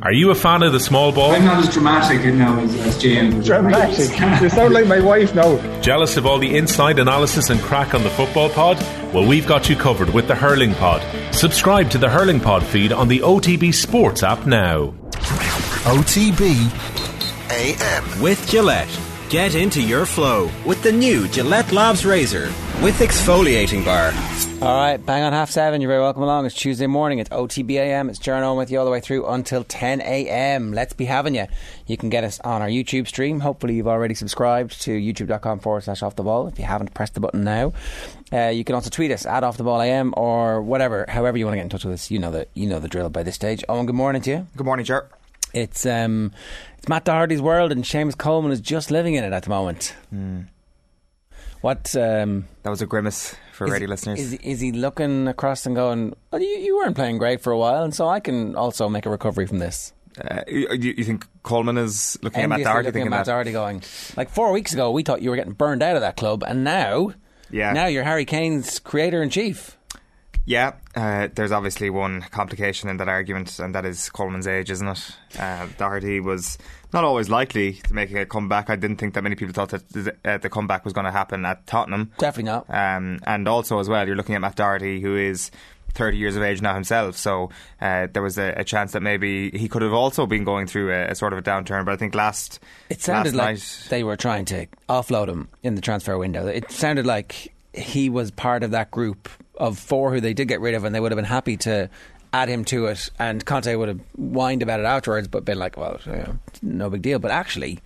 Are you a fan of the small ball? I'm not as dramatic now as, as James. Dramatic. you sound like my wife now. Jealous of all the inside analysis and crack on the football pod? Well, we've got you covered with the Hurling Pod. Subscribe to the Hurling Pod feed on the OTB Sports app now. OTB AM. With Gillette. Get into your flow with the new Gillette Labs Razor with exfoliating bar. All right, bang on half seven. You're very welcome along. It's Tuesday morning. It's OTBAM. It's Jaron with you all the way through until 10 a.m. Let's be having you. You can get us on our YouTube stream. Hopefully, you've already subscribed to youtube.com forward slash off the ball. If you haven't, press the button now. Uh, you can also tweet us at off the ball AM or whatever, however you want to get in touch with us. You know the you know the drill by this stage. Eoin, good morning to you. Good morning, Ger. It's um, it's Matt Doherty's world, and Seamus Coleman is just living in it at the moment. Mm. What um, that was a grimace for is, radio listeners. Is, is he looking across and going, well, you, you weren't playing great for a while, and so I can also make a recovery from this? Uh, you, you, think Coleman is looking at Matt Doherty looking at Matt that? Doherty going, like four weeks ago, we thought you were getting burned out of that club, and now, yeah. now you're Harry Kane's creator in chief. Yeah, uh, there's obviously one complication in that argument, and that is Coleman's age, isn't it? Uh, Doherty was not always likely to make a comeback. I didn't think that many people thought that the, uh, the comeback was going to happen at Tottenham. Definitely not. Um, and also, as well, you're looking at Matt Doherty, who is 30 years of age now himself. So uh, there was a, a, chance that maybe he could have also been going through a, a sort of a downturn. But I think last it sounded last like night, they were trying to offload him in the transfer window. It sounded like he was part of that group of four who they did get rid of, and they would have been happy to add him to it. And Conte would have whined about it afterwards, but been like, "Well, you know, no big deal." But actually,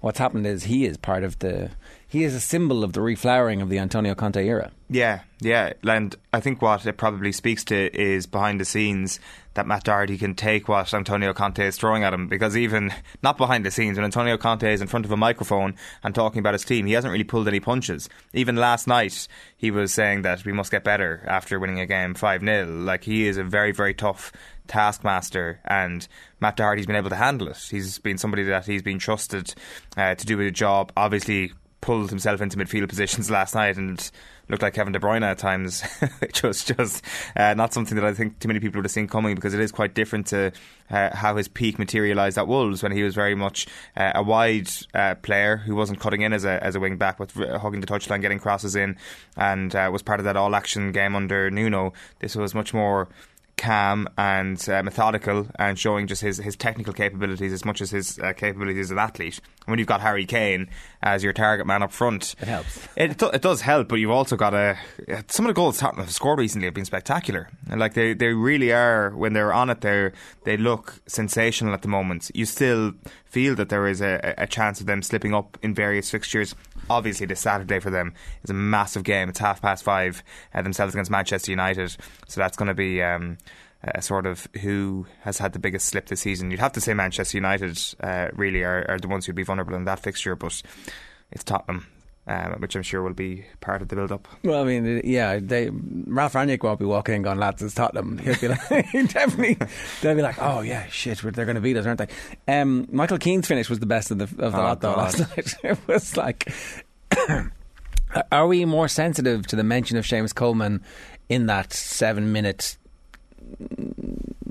what's happened is he is part of the. He is a symbol of the reflowering of the Antonio Conte era. Yeah, yeah, and I think what it probably speaks to is behind the scenes that Matt Doherty can take what Antonio Conte is throwing at him. Because even not behind the scenes, when Antonio Conte is in front of a microphone and talking about his team, he hasn't really pulled any punches. Even last night, he was saying that we must get better after winning a game five 0 Like he is a very, very tough taskmaster, and Matt Doherty's been able to handle it. He's been somebody that he's been trusted uh, to do a job. Obviously, pulled himself into midfield positions last night and looked like Kevin De Bruyne at times, which was just uh, not something that I think too many people would have seen coming because it is quite different to uh, how his peak materialised at Wolves when he was very much uh, a wide uh, player who wasn't cutting in as a as a wing back, but hugging the touchline, getting crosses in, and uh, was part of that all action game under Nuno. This was much more calm and uh, methodical and showing just his, his technical capabilities as much as his uh, capabilities as an athlete. And when you've got Harry Kane as your target man up front, it helps. It, it does help, but you've also got a some of the goals Tottenham have scored recently have been spectacular. And like they, they really are when they're on it, they they look sensational at the moment. You still feel that there is a, a chance of them slipping up in various fixtures. Obviously, this Saturday for them is a massive game. It's half past five uh, themselves against Manchester United, so that's going to be. Um, a sort of who has had the biggest slip this season. You'd have to say Manchester United uh, really are, are, the ones who'd be vulnerable in that fixture, but it's Tottenham. Um, which I'm sure will be part of the build up. Well, I mean, yeah, they, Ralf Rangnick won't be walking in going, lads, it's Tottenham. He'll be like, definitely, they'll be like, oh, yeah, shit, they're going to beat us, aren't they? Um, Michael Keane's finish was the best of the, of the oh, lot, though, last night. it was like, are we more sensitive to the mention of Seamus Coleman in that seven minute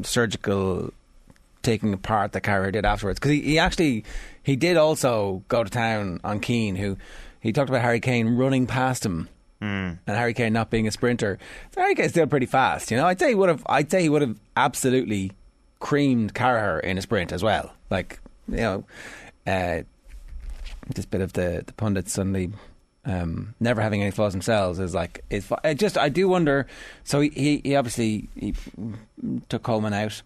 surgical taking apart that Carragher did afterwards because he, he actually he did also go to town on Keane who he talked about Harry Kane running past him mm. and Harry Kane not being a sprinter so Harry Kane's still pretty fast you know I'd say he would have I'd say he would have absolutely creamed Carragher in a sprint as well like you know uh, this bit of the, the pundits suddenly um, never having any flaws themselves is like it's I just I do wonder. So he, he obviously he took Coleman out,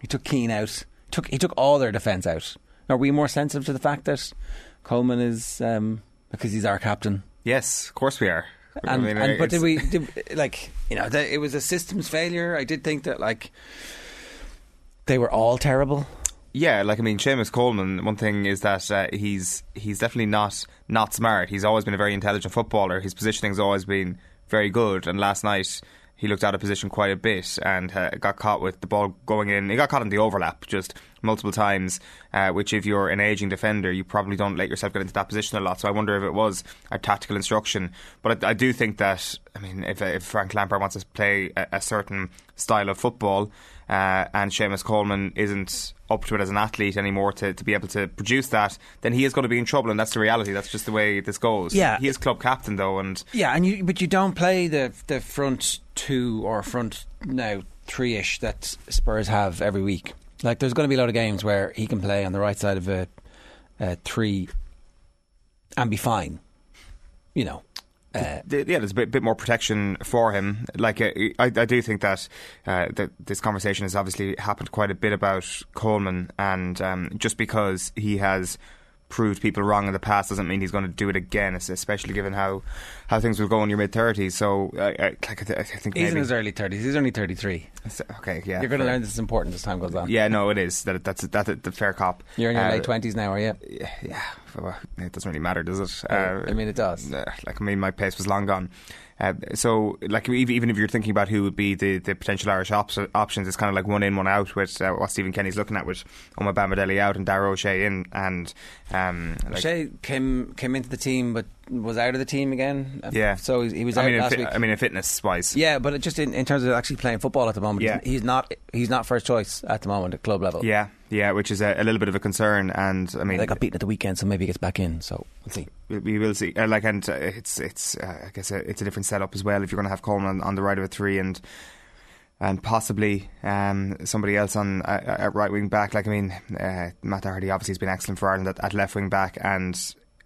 he took Keane out, took he took all their defence out. Are we more sensitive to the fact that Coleman is um, because he's our captain? Yes, of course we are. And, I mean, and but did we did, like you know the, it was a systems failure? I did think that like they were all terrible. Yeah, like I mean, Seamus Coleman. One thing is that uh, he's he's definitely not not smart. He's always been a very intelligent footballer. His positioning's always been very good. And last night he looked out of position quite a bit and uh, got caught with the ball going in. He got caught in the overlap just multiple times. Uh, which, if you're an aging defender, you probably don't let yourself get into that position a lot. So I wonder if it was a tactical instruction. But I, I do think that I mean, if, if Frank Lampard wants to play a, a certain style of football, uh, and Seamus Coleman isn't up to it as an athlete anymore to, to be able to produce that, then he is going to be in trouble, and that's the reality. That's just the way this goes. Yeah. he is club captain though, and Yeah, and you but you don't play the the front two or front now three ish that Spurs have every week. Like there's going to be a lot of games where he can play on the right side of a, a three and be fine. You know, uh, yeah, there's a bit, bit more protection for him. Like, uh, I, I do think that uh, that this conversation has obviously happened quite a bit about Coleman, and um, just because he has proved people wrong in the past doesn't mean he's going to do it again. Especially given how, how things will go in your mid thirties. So, uh, I, I, I think he's in his early thirties. He's only thirty three. okay, yeah, You're going to learn this is important as time goes on. Yeah, no, it is. That that's that's a, the fair cop. You're in your Uh, late twenties now, are you? Yeah, yeah, well, it doesn't really matter, does it? Uh, I mean, it does. uh, like I mean, my pace was long gone. Uh, so, like, even if you're thinking about who would be the, the potential Irish op- options, it's kind of like one in, one out with uh, what Stephen Kenny's looking at with Omobamidele out and Dara O'Shea in, and um, like, Shea came came into the team, but was out of the team again. yeah. so he was I out mean, in last fi- week. I mean, in fitness wise, Yeah, but just in, in terms of actually playing football at the moment, Yeah. he's, not he's not first choice at the moment at club level. yeah, yeah, which is a, a little bit of a concern. And I mean, they got beaten at the weekend, so maybe he gets back in. So we'll see. we- will see. Uh, like, and uh, it's it's uh, I guess uh, it's a different setup as well. If you're going to have Coleman on, on the right of a three and and possibly um, somebody else on uh, at right wing back. Like, I mean, uh, Matt Doherty obviously has been excellent for Ireland at, at left wing back, and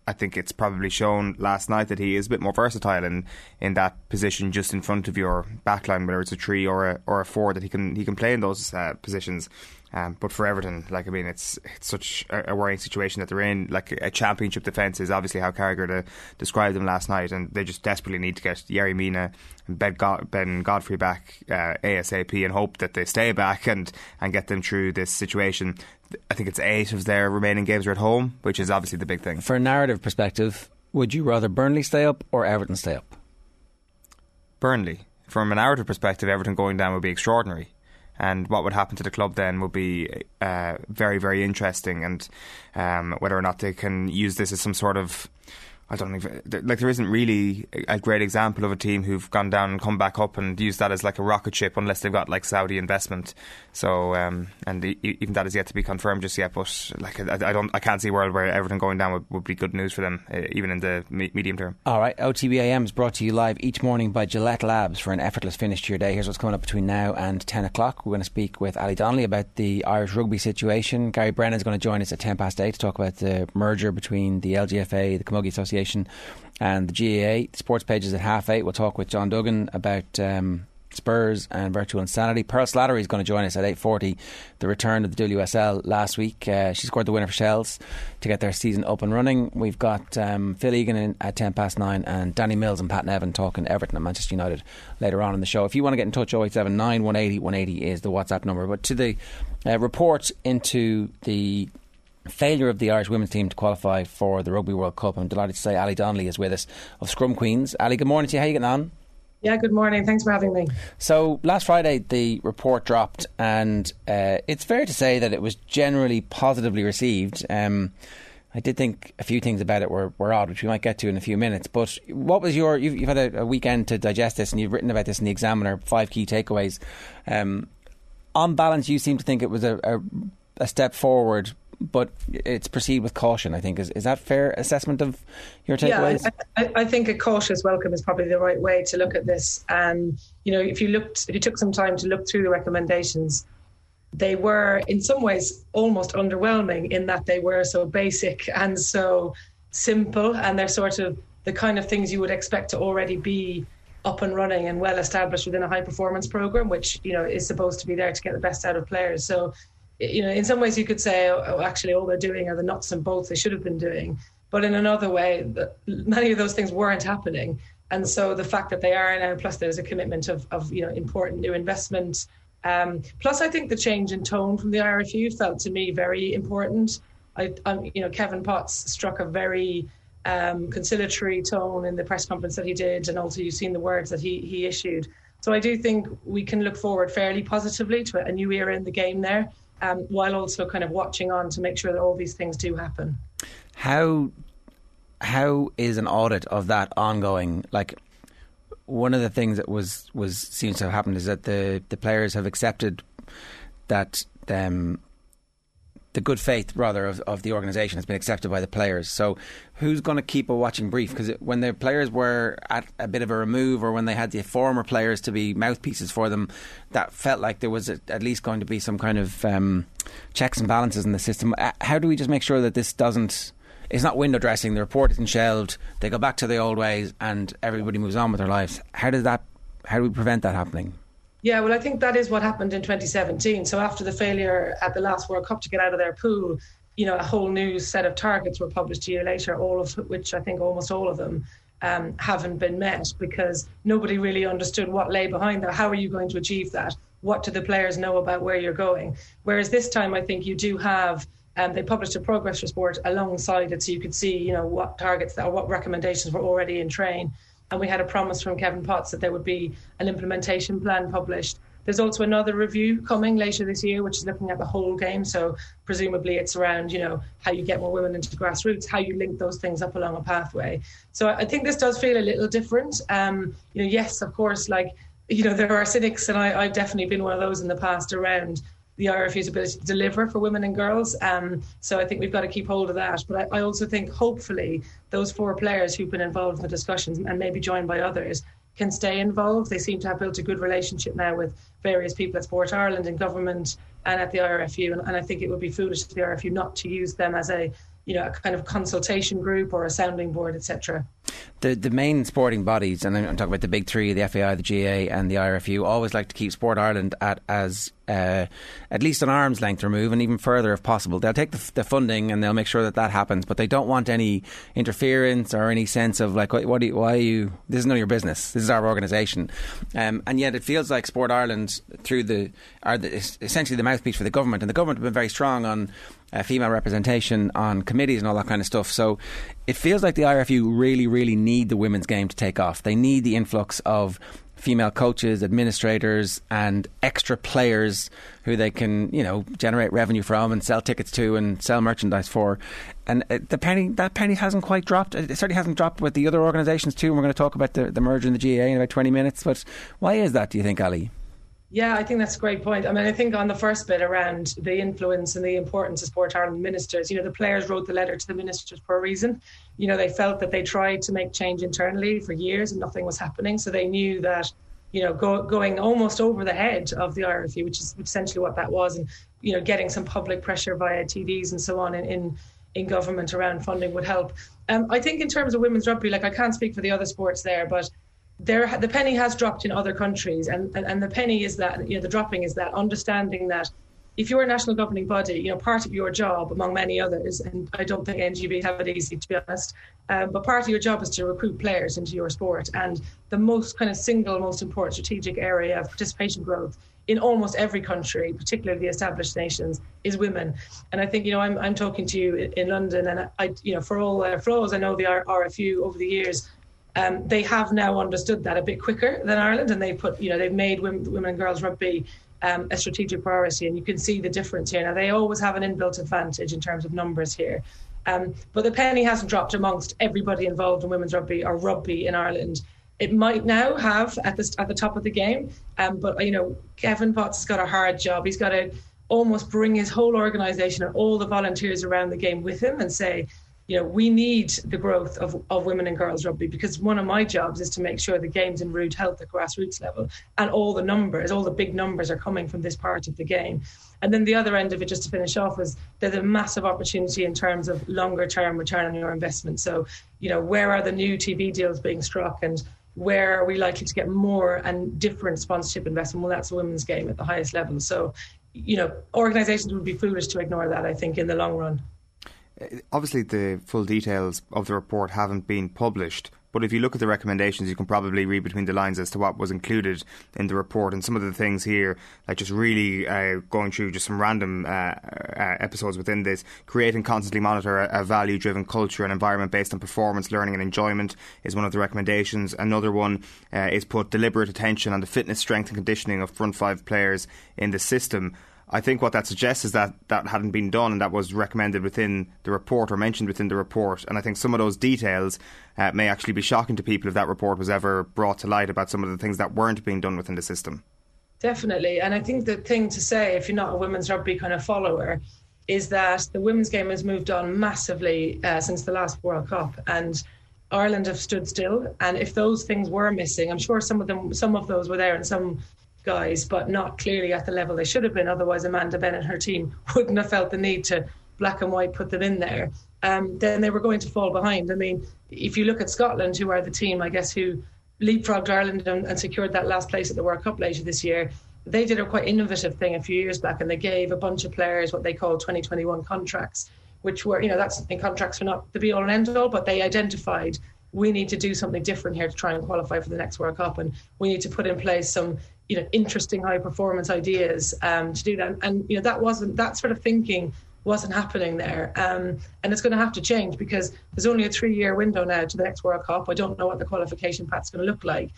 I think it's probably shown last night that he is a bit more versatile in, in that position, just in front of your backline, whether it's a three or a or a four, that he can he can play in those uh, positions. Um, but for Everton, like I mean, it's it's such a, a worrying situation that they're in. Like a championship defence is obviously how Carragher de- described them last night, and they just desperately need to get Yerry Mina and Ben, God- ben Godfrey back uh, ASAP, and hope that they stay back and and get them through this situation. I think it's eight of their remaining games are at home, which is obviously the big thing. For a narrative perspective, would you rather Burnley stay up or Everton stay up? Burnley, from a narrative perspective, Everton going down would be extraordinary. And what would happen to the club then would be uh, very, very interesting. And um, whether or not they can use this as some sort of. I don't think like there isn't really a great example of a team who've gone down and come back up and used that as like a rocket ship unless they've got like Saudi investment. So um, and e- even that is yet to be confirmed just yet. But like I, I don't, I can't see a world where Everton going down would, would be good news for them, uh, even in the me- medium term. All right, OTBAM is brought to you live each morning by Gillette Labs for an effortless finish to your day. Here's what's coming up between now and 10 o'clock. We're going to speak with Ali Donnelly about the Irish rugby situation. Gary Brennan's going to join us at 10 past 8 to talk about the merger between the LGFA, the Camogie Association, and the GAA. The sports pages at half 8. We'll talk with John Duggan about. Um, Spurs and Virtual Insanity. Pearl Slattery is going to join us at 8.40. The return of the WNL last week. Uh, she scored the winner for Shels to get their season up and running. We've got um, Phil Egan in at 10 past 9 and Danny Mills and Pat Nevin talking Everton and Manchester United later on in the show. If you want to get in touch, 0879 180 180 is the WhatsApp number. But to the uh, report into the failure of the Irish women's team to qualify for the Rugby World Cup, I'm delighted to say Ali Donnelly is with us of Scrum Queens. Ali, good morning to you. How are you getting on? Yeah, good morning. Thanks for having me. So last Friday, the report dropped, and uh, it's fair to say that it was generally positively received. Um, I did think a few things about it were, were odd, which we might get to in a few minutes. But what was your? You've, you've had a, a weekend to digest this, and you've written about this in the Examiner. Five key takeaways. Um, on balance, you seem to think it was a, a, a step forward, but it's proceed with caution. I think is is that fair assessment of your takeaways? Yeah, I, I, I think a cautious welcome is probably the right way to look at this. And you know, if you looked, if you took some time to look through the recommendations, they were in some ways almost underwhelming in that they were so basic and so simple, and they're sort of the kind of things you would expect to already be up and running and well established within a high performance program, which you know is supposed to be there to get the best out of players. So, you know, in some ways you could say, oh, actually, all they're doing are the nuts and bolts they should have been doing. But in another way, many of those things weren't happening. And so the fact that they are now, plus there's a commitment of, of you know important new investment. Um, plus, I think the change in tone from the IRFU felt to me very important. I, I'm, you know, Kevin Potts struck a very um, conciliatory tone in the press conference that he did, and also you've seen the words that he he issued. So I do think we can look forward fairly positively to a new era in the game there, um, while also kind of watching on to make sure that all these things do happen. How how is an audit of that ongoing? Like, one of the things that was was seems to have happened is that the the players have accepted that um, the good faith rather of, of the organisation has been accepted by the players. So who's going to keep a watching brief? Because when the players were at a bit of a remove, or when they had the former players to be mouthpieces for them, that felt like there was a, at least going to be some kind of um, checks and balances in the system. Uh, how do we just make sure that this doesn't? It's not window dressing. The report isn't shelved. They go back to the old ways, and everybody moves on with their lives. How does that? How do we prevent that happening? Yeah, well, I think that is what happened in 2017. So after the failure at the last World Cup to get out of their pool, you know, a whole new set of targets were published a year later, all of which I think almost all of them um, haven't been met because nobody really understood what lay behind that. How are you going to achieve that? What do the players know about where you're going? Whereas this time, I think you do have. Um, they published a progress report alongside it, so you could see, you know, what targets or what recommendations were already in train and we had a promise from Kevin Potts that there would be an implementation plan published. There's also another review coming later this year, which is looking at the whole game. So presumably it's around, you know, how you get more women into grassroots, how you link those things up along a pathway. So I think this does feel a little different. Um, you know, yes, of course, like you know, there are cynics, and I, I've definitely been one of those in the past around the IRFU's ability to deliver for women and girls. Um, so I think we've got to keep hold of that. But I, I, also think hopefully those four players who've been involved in the discussions and maybe joined by others can stay involved. They seem to have built a good relationship now with various people at Sport Ireland and government and at the IRFU. And, and I think it would be foolish for the IRFU not to use them as a you know a kind of consultation group or a sounding board, etc. The the main sporting bodies, and I'm talking about the big three, the FAI, the GA, and the IRFU, always like to keep Sport Ireland at as uh, at least an arm's length remove, and even further if possible. They'll take the, the, funding and they'll make sure that that happens, but they don't want any interference or any sense of like, what, what you, why are you? This is none of your business. This is our organisation, um, and yet it feels like Sport Ireland through the are the, essentially the mouthpiece for the government, and the government have been very strong on uh, female representation on committees and all that kind of stuff. So it feels like the IRFU really, really need the women's game to take off. They need the influx of female coaches, administrators, and extra players who they can, you know, generate revenue from and sell tickets to and sell merchandise for. And uh, the penny, that penny hasn't quite dropped. It certainly hasn't dropped with the other organisations too. And we're going to talk about the, the merger in the GAA in about 20 minutes. But why is that, do you think, Ali? Yeah, I think that's a great point. I mean, I think on the first bit around the influence and the importance of Sport Ireland ministers, you know, the players wrote the letter to the ministers for a reason. You know, they felt that they tried to make change internally for years and nothing was happening. So they knew that, you know, go, going almost over the head of the IRFU, which is essentially what that was, and, you know, getting some public pressure via TDs and so on in, in, in government around funding would help. Um, I think in terms of women's rugby, like I can't speak for the other sports there, but there the penny has dropped in other countries and, and, and the penny is that you know the dropping is that understanding that if you're a national governing body, you know, part of your job, among many others, and I don't think NGB have it easy to be honest, um, but part of your job is to recruit players into your sport. And the most kind of single most important strategic area of participation growth in almost every country, particularly the established nations, is women. And I think, you know, I'm, I'm talking to you in, in London, and I, you know, for all their flaws, I know the RFU over the years um, they have now understood that a bit quicker than Ireland, and they've put, you know, they've made women, women and girls rugby um, a strategic priority, and you can see the difference here. Now they always have an inbuilt advantage in terms of numbers here, um, but the penny hasn't dropped amongst everybody involved in women's rugby or rugby in Ireland. It might now have at the at the top of the game, um, but you know, Kevin Potts has got a hard job. He's got to almost bring his whole organisation and all the volunteers around the game with him and say, you know, we need the growth of, of women and girls rugby because one of my jobs is to make sure the game's in rude health at grassroots level and all the numbers, all the big numbers are coming from this part of the game. And then the other end of it, just to finish off, is there's a massive opportunity in terms of longer term return on your investment. So, you know, where are the new TV deals being struck and where are we likely to get more and different sponsorship investment? Well, that's a women's game at the highest level. So, you know, organisations would be foolish to ignore that, I think, in the long run obviously the full details of the report haven't been published. But if you look at the recommendations, you can probably read between the lines as to what was included in the report. And some of the things here, like just really uh, going through just some random uh, uh, episodes within this, create and constantly monitor a, a value driven culture and environment based on performance, learning, and enjoyment is one of the recommendations. Another one uh, is put deliberate attention on the fitness, strength, and conditioning of front five players in the system. I think what that suggests is that that hadn't been done and that was recommended within the report or mentioned within the report. And I think some of those details uh, may actually be shocking to people if that report was ever brought to light about some of the things that weren't being done within the system. Definitely. And I think the thing to say, if you're not a women's rugby kind of follower, is that the women's game has moved on massively uh, since the last World Cup. And Ireland have stood still. And if those things were missing, I'm sure some of them, some of those were there, and some guys, but not clearly at the level they should have been. Otherwise, Amanda Bennett and her team wouldn't have felt the need to black and white put them in there. Um, then they were going to fall behind. I mean, if you look at Scotland, who are the team, I guess, who leapfrogged Ireland and, and secured that last place at the World Cup later this year, they did a quite innovative thing a few years back, and they gave a bunch of players what they call 2021 contracts, which were, you know, that's in contracts are not the be all and end all, but they identified we need to do something different here to try and qualify for the next World Cup, and we need to put in place some you know interesting high performance ideas um, to do that. And you know that wasn't that sort of thinking wasn't happening there, um, and it's going to have to change because there's only a three year window now to the next World Cup. I don't know what the qualification path's going to look like,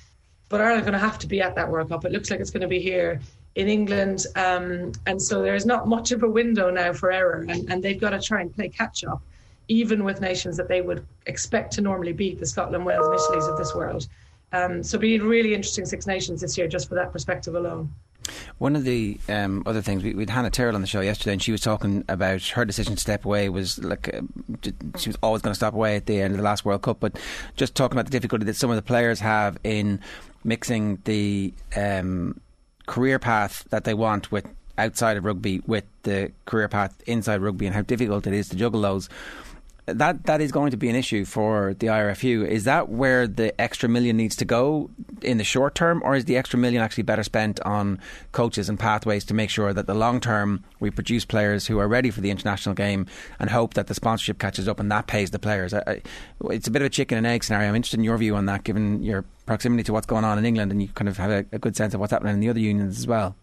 but Ireland are going to have to be at that World Cup. It looks like it's going to be here in England, um, and so there's not much of a window now for error, and, and they've got to try and play catch up, even with nations that they would expect to normally beat the Scotland, Wales, and Italy's of this world. Um, so, be really interesting Six Nations this year, just for that perspective alone. One of the um, other things we, we had Hannah Tyrrell on the show yesterday, and she was talking about her decision to step away was like uh, she was always going to step away at the end of the last World Cup, but just talking about the difficulty that some of the players have in mixing the um, career path that they want with outside of rugby with the career path inside rugby, and how difficult it is to juggle those that that is going to be an issue for the IRFU. Is that where the extra million needs to go in the short term, or is the extra million actually better spent on coaches and pathways to make sure that the long term we produce players who are ready for the international game and hope that the sponsorship catches up and that pays the players? I, I, it's a bit of a chicken and egg scenario. I'm interested in your view on that, given your proximity to what's going on in England and you kind of have a, a good sense of what's happening in the other unions as well.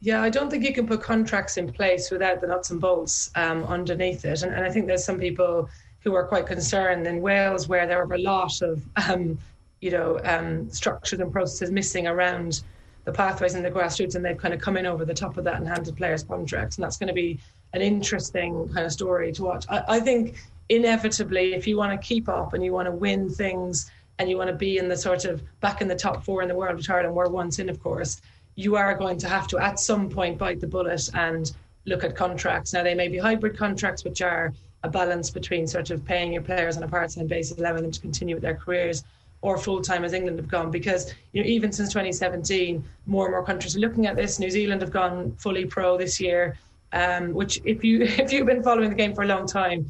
Yeah, I don't think you can put contracts in place without the nuts and bolts um, underneath it. And, and I think there's some people who are quite concerned in Wales, where there are a lot of um, you know um, structures and processes missing around the pathways and the grassroots, and they've kind of come in over the top of that and handed players contracts, and that's going to be an interesting kind of story to watch. I, I think inevitably, if you want to keep up and you want to win things and you want to be in the sort of back in the top four in the world, which Ireland were once in, of course, you are going to have to at some point bite the bullet and look at contracts. Now they may be hybrid contracts, which are a balance between sort of paying your players on a part-time basis, allowing them to continue with their careers, or full-time as England have gone. Because you know, even since 2017, more and more countries are looking at this. New Zealand have gone fully pro this year, um, which if you if you've been following the game for a long time,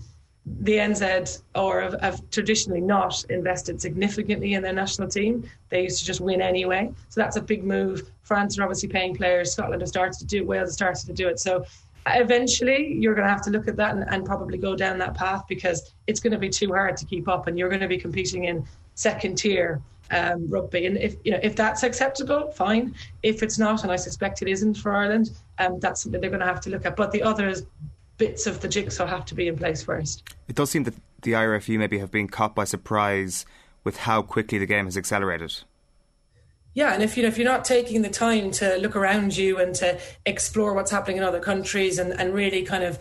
the NZ or have, have, traditionally not invested significantly in their national team. They used to just win anyway. So that's a big move. France are obviously paying players. Scotland have started to do it. Wales have started to do it. So eventually you're going to have to look at that and, and, probably go down that path because it's going to be too hard to keep up and you're going to be competing in second tier um, rugby. And if you know if that's acceptable fine. If it's not and I suspect it isn't for Ireland um, that's something they're going to have to look at. But the others bits of the jigsaw have to be in place first. It does seem that the IRFU maybe have been caught by surprise with how quickly the game has accelerated yeah, and if you know if you're not taking the time to look around you and to explore what's happening in other countries and, and really kind of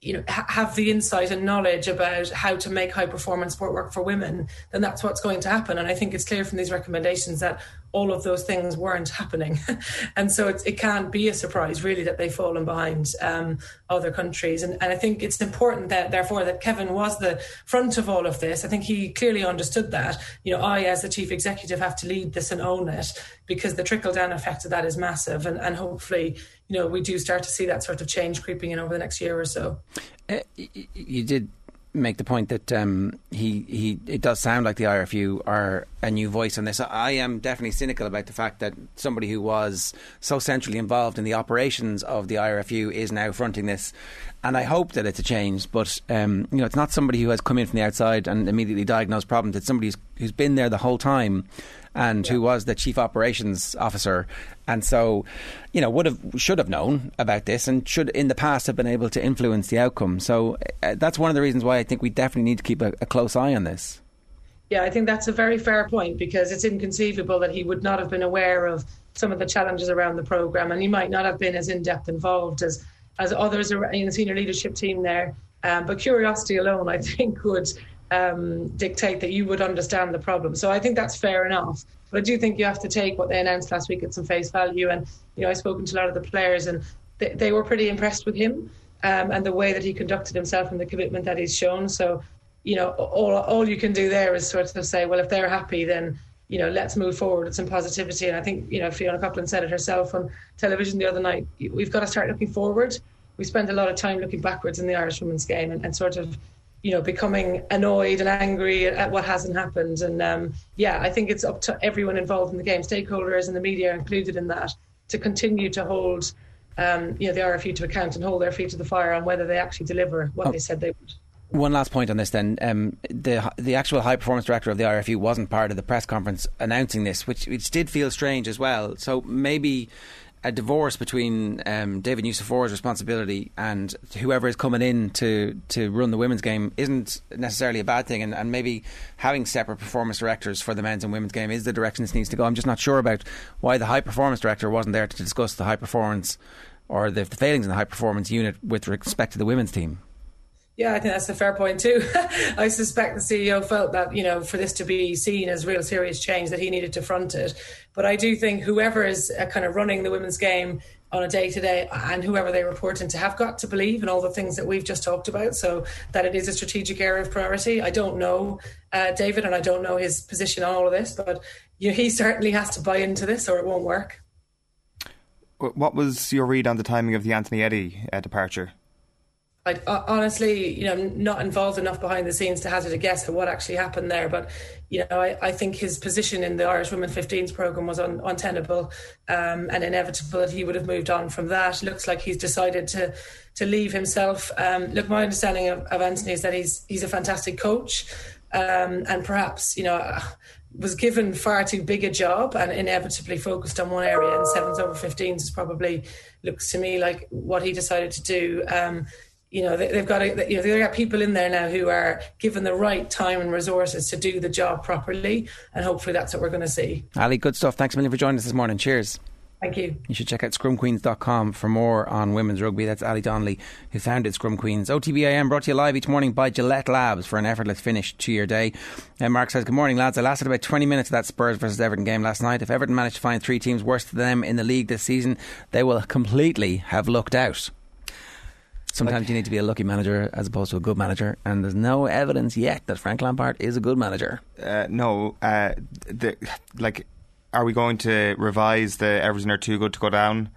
you know ha- have the insight and knowledge about how to make high performance sport work for women, then that's what's going to happen. And I think it's clear from these recommendations that all of those things weren't happening, and so it, it can't be a surprise really that they've fallen behind um, other countries. And, and I think it's important that therefore that Kevin was the front of all of this. I think he clearly understood that. You know, I as the chief executive have to lead this and own it because the trickle down effect of that is massive, and, and hopefully you know, we do start to see that sort of change creeping in over the next year or so. Uh, you did make the point that um, he he it does sound like the IRFU are a new voice on this. I am definitely cynical about the fact that somebody who was so centrally involved in the operations of the IRFU is now fronting this, and I hope that it's a change. But um, you know, it's not somebody who has come in from the outside and immediately diagnosed problems. It's somebody who's, who's been there the whole time and yeah. who was the chief operations officer, and so you know would have should have known about this and should in the past have been able to influence the outcome. So uh, that's one of the reasons why I think we definitely need to keep a, a close eye on this. Yeah, I think that's a very fair point because it's inconceivable that he would not have been aware of some of the challenges around the program, and he might not have been as in depth involved as as others in the senior leadership team there. Um, but curiosity alone, I think, would um, dictate that you would understand the problem. So I think that's fair enough. But I do think you have to take what they announced last week at some face value. And you know, I've spoken to a lot of the players, and they, they were pretty impressed with him um, and the way that he conducted himself and the commitment that he's shown. So, you know, all all you can do there is sort of say, well, if they're happy, then you know, let's move forward with some positivity. And I think you know, Fiona Coghlan said it herself on television the other night. We've got to start looking forward. We spend a lot of time looking backwards in the Irish women's game and, and sort of you know, becoming annoyed and angry at what hasn't happened. And um, yeah, I think it's up to everyone involved in the game, stakeholders and the media included in that, to continue to hold, um, you know, the RFU to account and hold their feet to the fire on whether they actually deliver what oh. they said they would. One last point on this, then. Um, the the actual high performance director of the RFU wasn't part of the press conference announcing this, which which did feel strange as well. So maybe a divorce between um, David Nucifora's responsibility and whoever is coming in to, to run the women's game isn't necessarily a bad thing, and, and maybe having separate performance directors for the men's and women's game is the direction this needs to go. I'm just not sure about why the high performance director wasn't there to discuss the high performance or the, the failings in the high performance unit with respect to the women's team. Yeah, I think that's a fair point too. I suspect the CEO felt that, you know, for this to be seen as real serious change, that he needed to front it. But I do think whoever is uh, kind of running the women's game on a day to day and whoever they report into have got to believe in all the things that we've just talked about. So that it is a strategic area of priority. I don't know uh, David and I don't know his position on all of this, but you know, he certainly has to buy into this or it won't work. What was your read on the timing of the Anthony Eddy uh, departure? I honestly, you know, not involved enough behind the scenes to hazard a guess at what actually happened there. But you know, I, I think his position in the Irish Women 15s program was un, untenable um, and inevitable that he would have moved on from that. Looks like he's decided to to leave himself. Um, look, my understanding of, of, Anthony is that he's he's a fantastic coach, um, and perhaps you know. Was given far too big a job and inevitably focused on one area, and sevens over 15s is probably looks to me like what he decided to do. You know they, have got a, you know they've got people in there now who are given the right time and resources to do the job properly, and hopefully that's what we're going to see. Ali, good stuff. Thanks a million for joining us this morning. Cheers. Thank you. You should check out scrumqueens.com for more on women's rugby. That's Ali Donnelly, who founded Scrum Queens. OTBAM brought to you live each morning by Gillette Labs for an effortless finish to your day. And Mark says, Good morning, lads. I lasted about 20 minutes of that Spurs versus Everton game last night. If Everton managed to find three teams worse than them in the league this season, they will completely have looked out. Sometimes like, you need to be a lucky manager as opposed to a good manager, and there's no evidence yet that Frank Lampard is a good manager. Uh, no, uh, the, like, are we going to revise the Everton are too good to go down?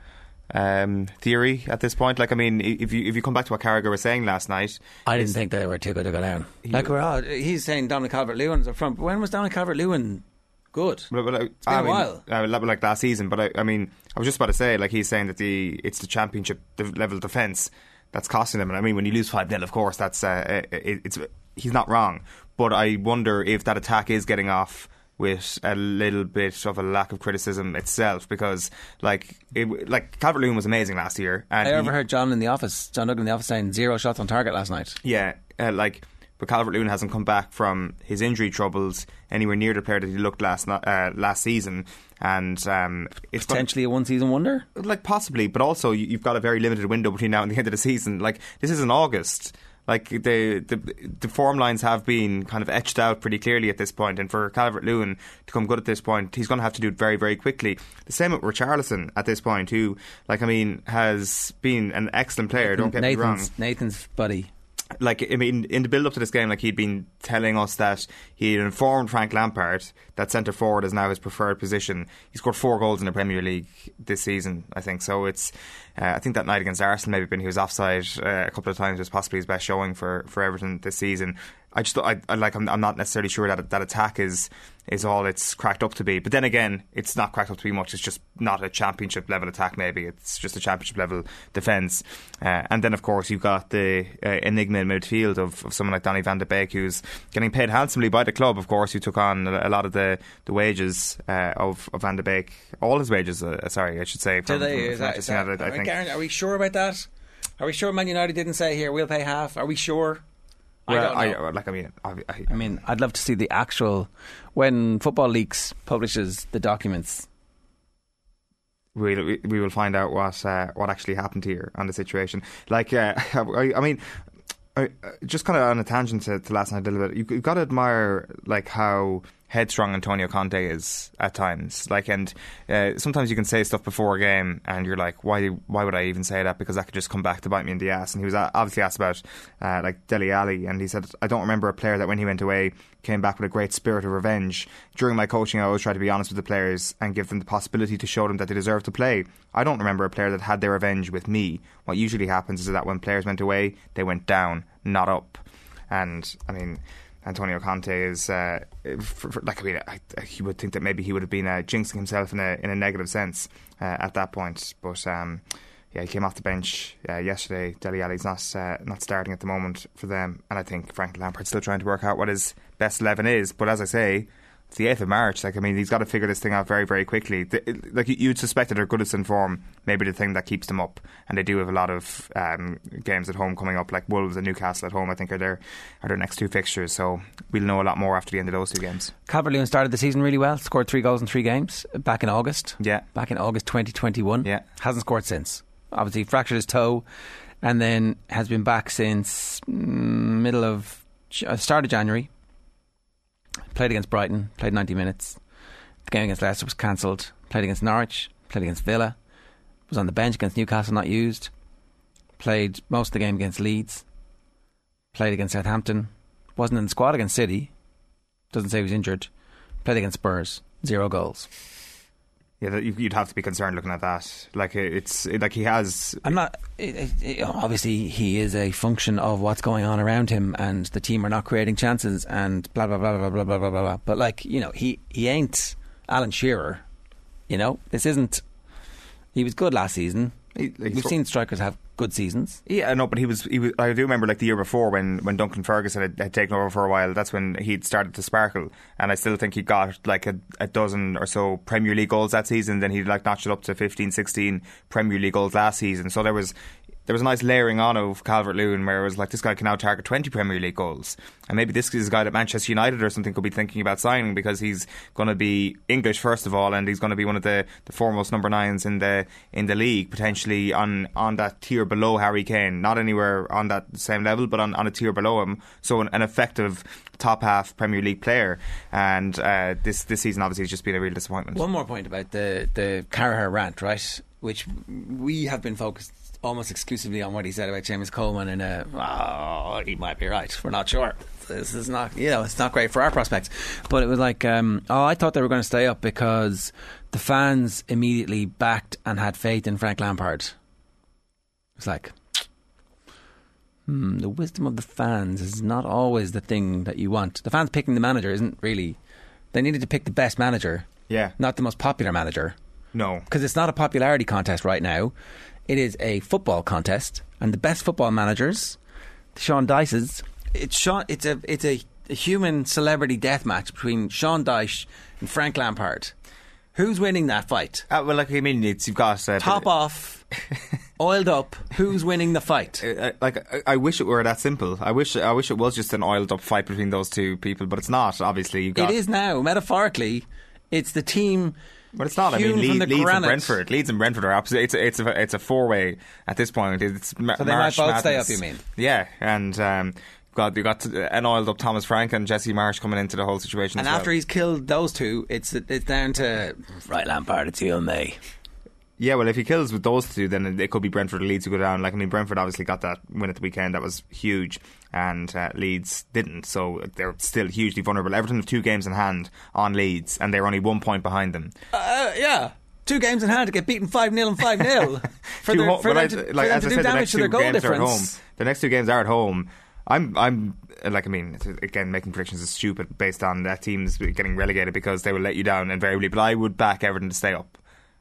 Um, theory at this point. Like, I mean, if you if you come back to what Carragher was saying last night, I didn't think they were too good to go down. like, we're all, he's saying Dominic Calvert Lewin's up front. When was Dominic Calvert Lewin good? But, but, it's been I a mean, while. Uh, like last season, but I, I, mean, I was just about to say, like he's saying that the it's the championship level defence that's costing them. And I mean, when you lose five 0 of course, that's uh, it, it's he's not wrong. But I wonder if that attack is getting off with a little bit of a lack of criticism itself because like it, like Calvert Lewin was amazing last year. And I overheard John in the office, John Duggan in the office saying zero shots on target last night. Yeah, uh, like but Calvert Lewin hasn't come back from his injury troubles anywhere near the player that he looked last uh, last season. And um, it's potentially a one season wonder, like possibly, but also you've got a very limited window between now and the end of the season. Like this is in August like the, the the form lines have been kind of etched out pretty clearly at this point, and for Calvert Lewin to come good at this point, he's going to have to do it very very quickly. The same with Richarlison at this point, who like I mean has been an excellent player. Don't get Nathan's, me wrong, Nathan's buddy like I mean, in the build up to this game, like he'd been telling us that he had informed Frank Lampard that centre forward is now his preferred position. He scored four goals in the Premier League this season, I think. So it's, uh, I think that night against Arsenal, maybe when he was offside uh, a couple of times, was possibly his best showing for for Everton this season. I just, I, I like, I'm, I'm not necessarily sure that that attack is is all it's cracked up to be. But then again, it's not cracked up to be much. It's just not a championship level attack. Maybe it's just a championship level defence. Uh, and then of course you've got the uh, enigma in midfield of, of, someone like Donny Van de Beek, who's getting paid handsomely by the club. Of course, who took on a, a lot of the the wages uh, of, of Van de Beek, all his wages. Uh, sorry, I should say. From, they? From, is that, is that, United, I think. are we sure about that? Are we sure Man United didn't say here we'll pay half? Are we sure? Well, I, I, like I mean, I, I, I, mean, I'd love to see the actual when Football Leaks publishes the documents. we'll, we we will find out what uh, what actually happened here on the situation. Like, uh, I, I mean. I, uh, just kind of on a tangent to, to last night a little bit, you, you've got to admire like how headstrong Antonio Conte is at times. Like, and uh, sometimes you can say stuff before a game, and you're like, why? Why would I even say that? Because that could just come back to bite me in the ass. And he was obviously asked about uh, like Dele Alli, and he said, I don't remember a player that when he went away came back with a great spirit of revenge. During my coaching, I always try to be honest with the players and give them the possibility to show them that they deserve to play. I don't remember a player that had their revenge with me. What usually happens is that when players went away, they went down, not up. And I mean. Antonio Conte is uh, for, for, like I mean, you would think that maybe he would have been uh, jinxing himself in a in a negative sense uh, at that point, but um, yeah, he came off the bench uh, yesterday. Dele Alli's not uh, not starting at the moment for them, and I think Frank Lampard's still trying to work out what his best eleven is. But as I say, it's the 8th of March. Like, I mean, he's got to figure this thing out very, very quickly. The, like, you'd suspect that their Goodison form maybe the thing that keeps them up. And they do have a lot of um, games at home coming up, like Wolves and Newcastle at home, I think, are their, are their next two fixtures. So we'll know a lot more after the end of those two games. Calvert Lewin started the season really well, scored three goals in three games back in August. Yeah. Back in August 2021. Yeah. Hasn't scored since. Obviously, fractured his toe and then has been back since mm, middle of, uh, start of January Played against Brighton, played 90 minutes. The game against Leicester was cancelled. Played against Norwich, played against Villa. Was on the bench against Newcastle, not used. Played most of the game against Leeds. Played against Southampton. Wasn't in the squad against City. Doesn't say he was injured. Played against Spurs. Zero goals. Yeah, you'd have to be concerned looking at that. Like it's like he has. I'm not. Obviously, he is a function of what's going on around him, and the team are not creating chances, and blah blah blah blah blah blah blah blah. But like you know, he he ain't Alan Shearer. You know, this isn't. He was good last season. He, like We've seen strikers have good seasons. Yeah, no, but he was, he was. I do remember like the year before when, when Duncan Ferguson had, had taken over for a while. That's when he'd started to sparkle, and I still think he got like a, a, dozen or so Premier League goals that season. Then he like notched it up to 15, 16 Premier League goals last season. So there was there was a nice layering on of Calvert Lewin where it was like this guy can now target 20 Premier League goals. And maybe this is a guy that Manchester United or something could be thinking about signing because he's going to be English first of all and he's going to be one of the, the foremost number nines in the in the league, potentially on, on that tier below Harry Kane. Not anywhere on that same level, but on, on a tier below him. So an, an effective top half Premier League player. And uh, this this season obviously has just been a real disappointment. One more point about the, the Carragher rant, right? Which we have been focused almost exclusively on what he said about James Coleman, and uh, oh, he might be right. We're not sure. This is not, you know, it's not great for our prospects. But it was like, um, oh, I thought they were going to stay up because the fans immediately backed and had faith in Frank Lampard. It's like, hmm, the wisdom of the fans is not always the thing that you want. The fans picking the manager isn't really. They needed to pick the best manager. Yeah. Not the most popular manager. No. Because it's not a popularity contest right now. It is a football contest, and the best football managers, Sean Dyche's, it's Sean. It's a it's a, a human celebrity death match between Sean Dyche and Frank Lampard. Who's winning that fight? Uh, well, like I mean, it's you've got uh, top off, oiled up. Who's winning the fight? Uh, like I, I, wish it were that simple. I wish I wish it was just an oiled up fight between those two people, but it's not. Obviously, you've got it is now. Metaphorically, it's the team but it's not. I mean, Le- Leeds and Brentford. Leeds and Brentford are absolutely. It's a, it's a it's a four way at this point. It's so they March might both madness. stay up. You mean? Yeah, and. Um, got you got an oiled up Thomas Frank and Jesse Marsch coming into the whole situation. And after well. he's killed those two, it's it's down to right Lampard. It's you and me. Yeah, well, if he kills with those two, then it could be Brentford or Leeds who go down. Like, I mean, Brentford obviously got that win at the weekend. That was huge. And uh, Leeds didn't. So they're still hugely vulnerable. Everton have two games in hand on Leeds, and they're only one point behind them. Uh, yeah. Two games in hand to get beaten 5 0 and 5 0. for, their, ho- for them to, like, them to do said, damage the to their goal difference. The next two games are at home. I'm, I'm like, I mean, again, making predictions is stupid based on that teams getting relegated because they will let you down invariably. But I would back Everton to stay up.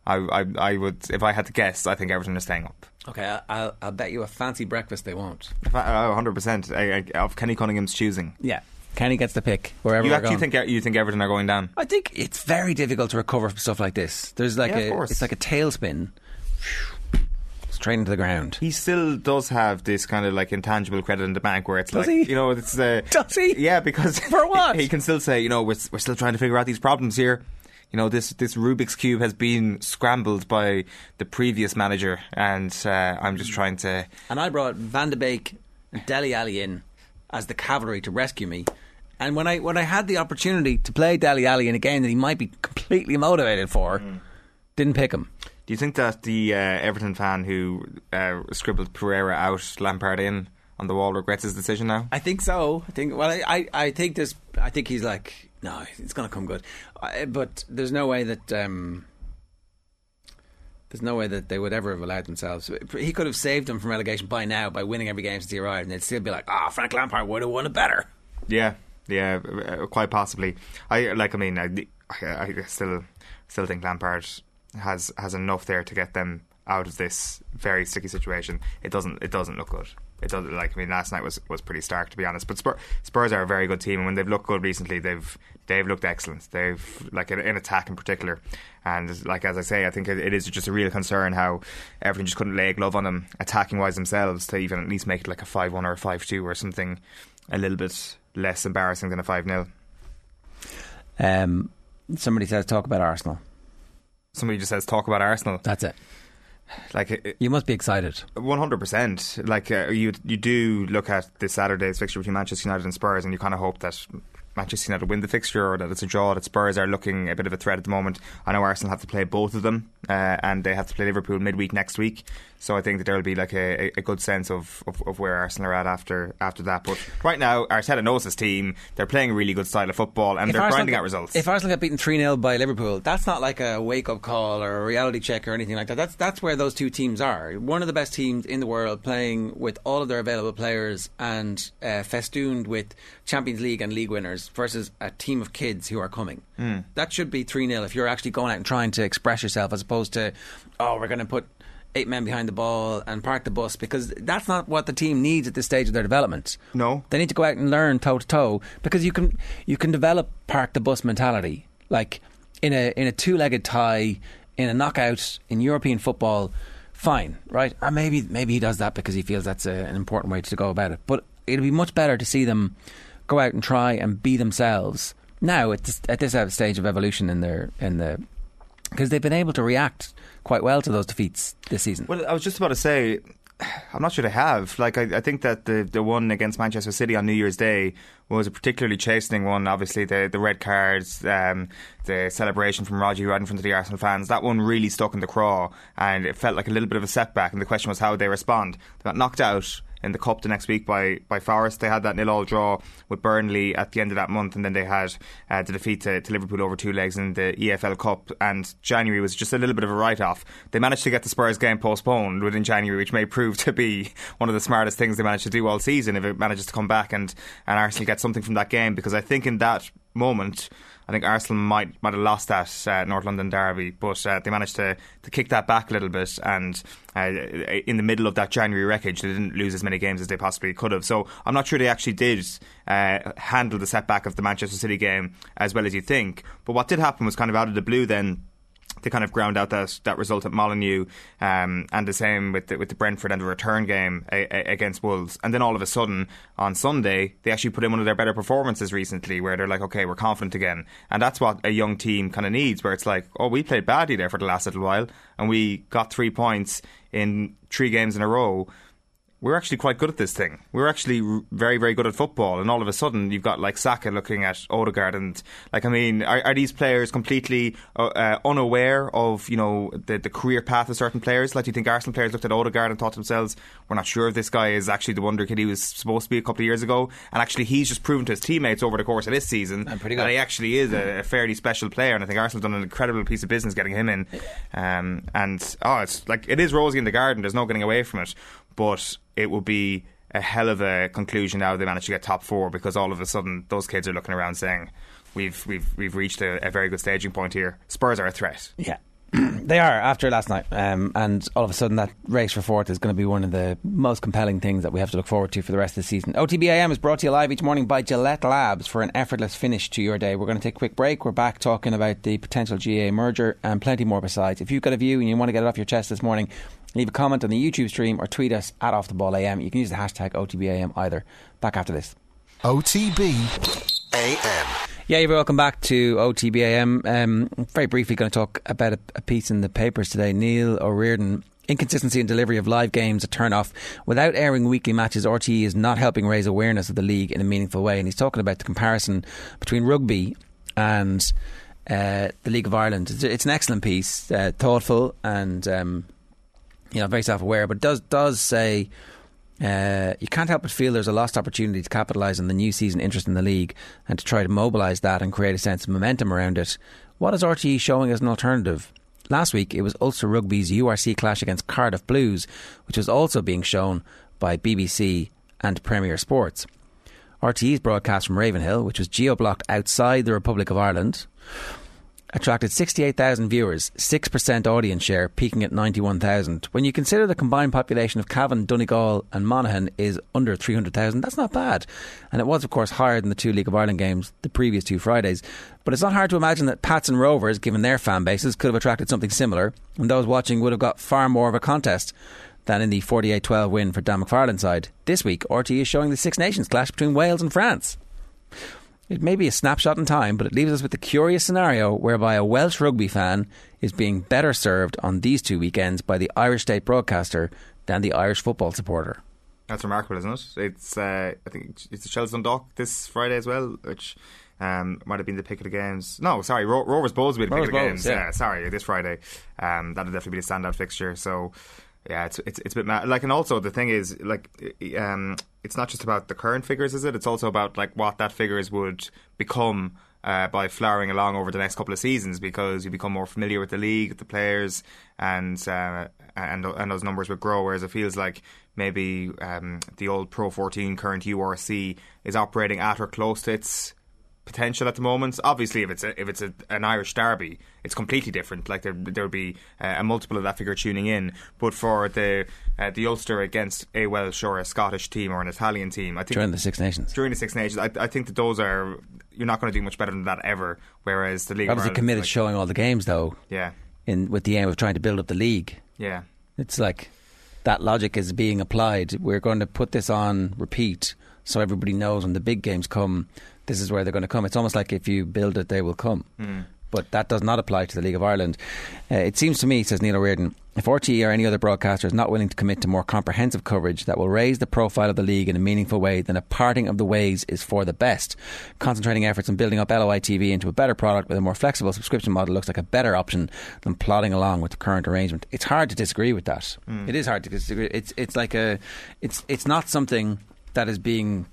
I, I, I would, if I had to guess, I think Everton is staying up. Okay, I'll, I'll bet you a fancy breakfast they won't. Oh, 100% of Kenny Cunningham's choosing. Yeah. Kenny gets the pick wherever you actually going. think you think Everton are going down? I think it's very difficult to recover from stuff like this. There's like yeah, a it's like a tailspin straight into the ground. He still does have this kind of like intangible credit in the bank where it's does like he? you know it's uh, does he? Yeah, because for what he can still say you know we're we're still trying to figure out these problems here you know this this Rubik's cube has been scrambled by the previous manager, and uh, I'm just trying to. And I brought Van de Beek and Dele Alli in as the cavalry to rescue me. And when I when I had the opportunity to play Dele Alli in a game that he might be completely motivated for, didn't pick him. Do you think that the uh, Everton fan who uh, scribbled Pereira out, Lampard in on the wall regrets his decision now? I think so. I think. Well, I, I, I think this. I think he's like, no, it's going to come good. I, but there's no way that. Um, there's no way that they would ever have allowed themselves. He could have saved them from relegation by now by winning every game since he arrived, and they'd still be like, "Ah, Frank Lampard would have won it better." Yeah, yeah, quite possibly. I like. I mean, I, I still still think Lampard has has enough there to get them out of this very sticky situation. It doesn't. It doesn't look good. It doesn't like. I mean, last night was, was pretty stark to be honest. But Spurs, Spurs are a very good team, and when they've looked good recently, they've they've looked excellent. They've like in, in attack in particular, and like as I say, I think it, it is just a real concern how everyone just couldn't lay a glove on them attacking wise themselves to even at least make it like a five one or a five two or something a little bit less embarrassing than a five 0 Um, somebody says talk about Arsenal. Somebody just says talk about Arsenal. That's it. Like it, You must be excited. One hundred percent. Like uh, you, you do look at this Saturday's fixture between Manchester United and Spurs, and you kind of hope that Manchester United win the fixture, or that it's a draw. That Spurs are looking a bit of a threat at the moment. I know Arsenal have to play both of them, uh, and they have to play Liverpool midweek next week. So I think that there will be like a, a good sense of, of, of where Arsenal are at after after that. But right now, Arteta knows his team. They're playing a really good style of football, and If they're Arsenal grinding get- out results. If Arsenal get beaten 3 0 by Liverpool, that's not like a wake up call or a reality check or anything like that. That's, that's where those two teams are. One of the best teams in the world playing with all of their available players and uh, festooned with Champions League and league winners versus a team of kids who are coming. That should be 3 0 if you're actually going out and trying to express yourself as opposed to, oh, we're going to put eight men behind the ball and park the bus because that's not what the team needs at this stage of their development. No. They need to go out and learn toe to toe because you can you can develop park the bus mentality like in a in a two legged tie in a knockout in European football. Fine, right? Or maybe maybe he does that because he feels that's a, an important way to go about it. But it'd be much better to see them go out and try and be themselves now at this, at this stage of evolution in their in the because they've been able to react quite well to those defeats this season. Well, I was just about to say, I'm not sure they have. Like, I, I think that the the one against Manchester City on New Year's Day was a particularly chastening one. Obviously, the the red cards, um, the celebration from Rodri right in front of the Arsenal fans. That one really stuck in the craw, and it felt like a little bit of a setback. And the question was how would they respond. They got knocked out in the cup the next week by by Forest. They had that nil all draw with Burnley at the end of that month, and then they had uh, the defeat to, to Liverpool over two legs in the EFL Cup. And January was just a little bit of a write off. They managed to get the Spurs game postponed within January, which may prove to be one of the smartest things they managed to do all season if it manages to come back and and Arsenal get something from that game. Because I think in that moment. I think Arsenal might might have lost that uh, North London derby, but uh, they managed to, to kick that back a little bit. And uh, in the middle of that January wreckage, they didn't lose as many games as they possibly could have. So I'm not sure they actually did uh, handle the setback of the Manchester City game as well as you think. But what did happen was kind of out of the blue then they kind of ground out that that result at Molineux, um, and the same with the, with the Brentford and the return game a, a, against Wolves. And then all of a sudden on Sunday, they actually put in one of their better performances recently, where they're like, okay, we're confident again, and that's what a young team kind of needs. Where it's like, oh, we played badly there for the last little while, and we got three points in three games in a row we're actually quite good at this thing. We're actually r- very, very good at football. And all of a sudden, you've got like Saka looking at Odegaard, and like, I mean, are, are these players completely uh, uh, unaware of you know the, the career path of certain players? Like, do you think Arsenal players looked at Odegaard and thought to themselves, "We're not sure if this guy is actually the wonder kid he was supposed to be a couple of years ago"? And actually, he's just proven to his teammates over the course of this season And that he actually is a, a fairly special player. And I think Arsenal done an incredible piece of business getting him in. Um, and oh, it's like it is rosy in the garden. There's no getting away from it. But it would be a hell of a conclusion now they managed to get top four because all of a sudden those kids are looking around saying we've we've we've reached a, a very good staging point here. Spurs are a threat. Yeah. they are after last night, um, and all of a sudden that race for fourth is going to be one of the most compelling things that we have to look forward to for the rest of the season. OTBAM is brought to you live each morning by Gillette Labs for an effortless finish to your day. We're going to take a quick break. We're back talking about the potential GAA merger and plenty more besides. If you've got a view and you want to get it off your chest this morning, leave a comment on the YouTube stream or tweet us at Off the Ball AM. You can use the hashtag OTBAM either. Back after this. OTB AM. Yeah, you're welcome back to OTBAM. Um, very briefly, going to talk about a, a piece in the papers today. Neil O'Riordan. Inconsistency in delivery of live games a turn off. Without airing weekly matches, RTE is not helping raise awareness of the league in a meaningful way. And he's talking about the comparison between rugby and uh, the League of Ireland. It's, it's an excellent piece, uh, thoughtful and um, you know very self aware, but does does say uh, you can't help but feel there's a lost opportunity to capitalise on the new season interest in the league and to try to mobilise that and create a sense of momentum around it. What is RTE showing as an alternative? Last week it was Ulster Rugby's URC clash against Cardiff Blues, which was also being shown by BBC and Premier Sports. RTE's broadcast from Ravenhill, which was geo blocked outside the Republic of Ireland, attracted 68,000 viewers, 6% audience share, peaking at 91,000. When you consider the combined population of Cavan, Donegal, and Monaghan is under 300,000, that's not bad. And it was, of course, higher than the two League of Ireland games the previous two Fridays. But it's not hard to imagine that Pats and Rovers, given their fan bases, could have attracted something similar, and those watching would have got far more of a contest than in the 48 12 win for Dan McFarland side. This week, RTE is showing the Six Nations clash between Wales and France. It may be a snapshot in time, but it leaves us with the curious scenario whereby a Welsh rugby fan is being better served on these two weekends by the Irish state broadcaster than the Irish football supporter. That's remarkable, isn't it? It's uh, I think it's the Shels Dundalk this Friday as well, which um, might have been the pick of the games. No, sorry, Ro- Rovers Bohs will be the Rovers pick of the Bohs, games. yeah. sorry, this Friday. Um, that'll definitely be the standout fixture. So. Yeah, it's it's it's a bit mad. Like, and also the thing is, like, um, it's not just about the current figures, is it? It's also about like what that figures would become uh, by flowering along over the next couple of seasons because you become more familiar with the league, the players, and uh, and and those numbers would grow. Whereas it feels like maybe um, the old Pro 14 current URC is operating at or close to its potential at the moment. Obviously, if it's a, if it's a, an Irish derby, it's completely different. Like there there'll be uh, a multiple of that figure tuning in. But for the uh, the Ulster against a Welsh or a Scottish team or an Italian team, I think During the Six Nations. during the Six Nations, I, I think that those are you're not going to do much better than that ever. Whereas the league, of Obviously Ireland, committed like- showing all the games, though, yeah, in with the aim of trying to build up the league. yeah. It's like that logic is being applied. We're going to put this on repeat so everybody knows when the big games come, this is where they're going to come. It's almost like if you build it, they will come. But that does not apply to the League of Ireland. Uh, it seems to me, says Neil O'Riordan, if RTE or any other broadcaster is not willing to commit to more comprehensive coverage that will raise the profile of the league in a meaningful way, then a parting of the ways is for the best. Concentrating efforts on building up LOI TV into a better product with a more flexible subscription model looks like a better option than plodding along with the current arrangement. It's hard to disagree with that. It is hard to disagree. It's it's like a it's it's not something that is being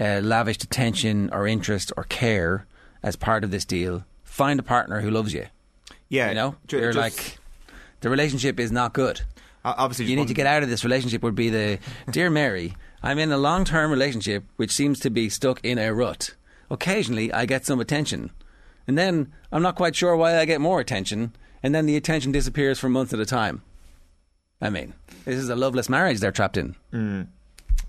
uh, lavished attention or interest or care as part of this deal. Find a partner who loves you. Yeah, You know, ju- you're just- like the relationship is not good. Uh, obviously, You need to get out of this relationship. Would be the dear Mary. I'm in a long term relationship which seems to be stuck in a rut. Occasionally, I get some attention, and then I'm not quite sure why I get more attention, and then the attention disappears for months at a time. I mean, this is a loveless marriage they're trapped in.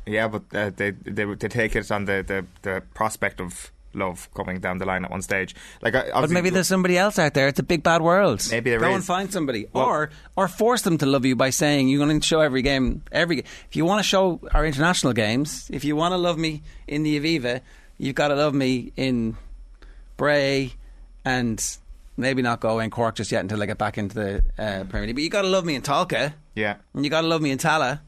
Yeah, but uh, they, they they take it on the, the, the prospect of love coming down the line at one stage. Like, But maybe there's somebody else out there. It's a big bad world. Maybe there Go is. and find somebody, Well- or or force them to love you by saying you're going to show every game. Every if you want to show our international games, if you want to love me in the Aviva, you've got to love me in Bray and maybe not go in Cork just yet until I get back into the uh, Premier League. But you got to love me in Tallaght, yeah. and you got to love me in Tallaght.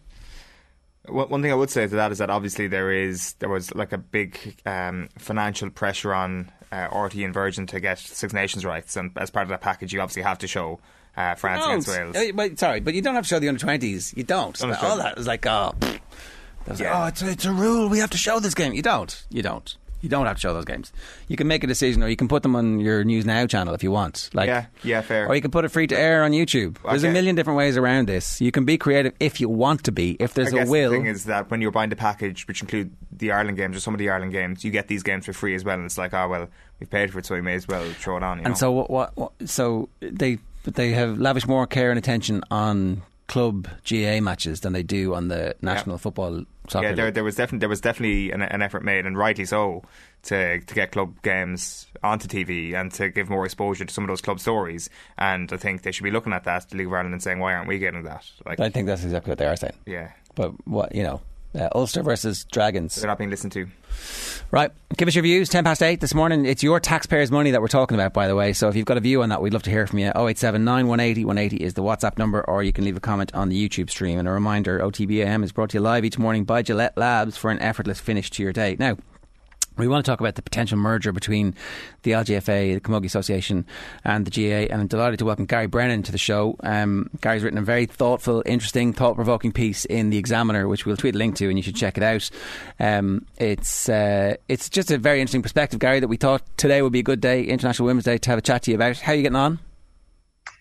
One one thing I would say to that is that obviously there is there was like a big um, financial pressure on uh, RT and Virgin to get Six Nations rights, and as part of that package, you obviously have to show uh, France against Wales. Uh, but, sorry, but you don't have to show the under twenties. You don't. All that is like oh, was like, oh, it's a, it's a rule. We have to show this game. You don't. You don't. You don't have to show those games. You can make a decision, or you can put them on your News Now channel if you want. Like, Yeah, yeah, fair. Or you can put it free to air on YouTube. There's a million different ways around this. You can be creative if you want to be. If there's a will. the thing is that when you're buying the package, which include the Ireland games or some of the Ireland games, you get these games for free as well. And it's like, oh well, we've paid for it, so we may as well throw it on. You And know? so what, what, what? So they they have lavished more care and attention on club GAA matches than they do on the national football soccer. yeah, there, there was definitely there was definitely an, an effort made, and rightly so, to to get club games onto TV and to give more exposure to some of those club stories. And I think they should be looking at that, the League of Ireland, and saying, why aren't we getting that? Like, I think that's exactly what they are saying. yeah, But what you know, Uh, Ulster versus Dragons. They're not being listened to. Right, give us your views. Ten past eight this morning. It's your taxpayers' money that we're talking about, by the way. So if you've got a view on that, we'd love to hear from you. 087 180 180 is the WhatsApp number, or you can leave a comment on the YouTube stream. And a reminder: OTBAM is brought to you live each morning by Gillette Labs for an effortless finish to your day. Now. We want to talk about the potential merger between the LGFA, the Camogie Association, and the GAA. and I'm delighted to welcome Gary Brennan to the show. Um, Gary's written a very thoughtful, interesting, thought-provoking piece in the Examiner, which we'll tweet a link to, and you should check it out. Um, it's uh, it's just a very interesting perspective, Gary, that we thought today would be a good day, International Women's Day, to have a chat to you about. How are you getting on?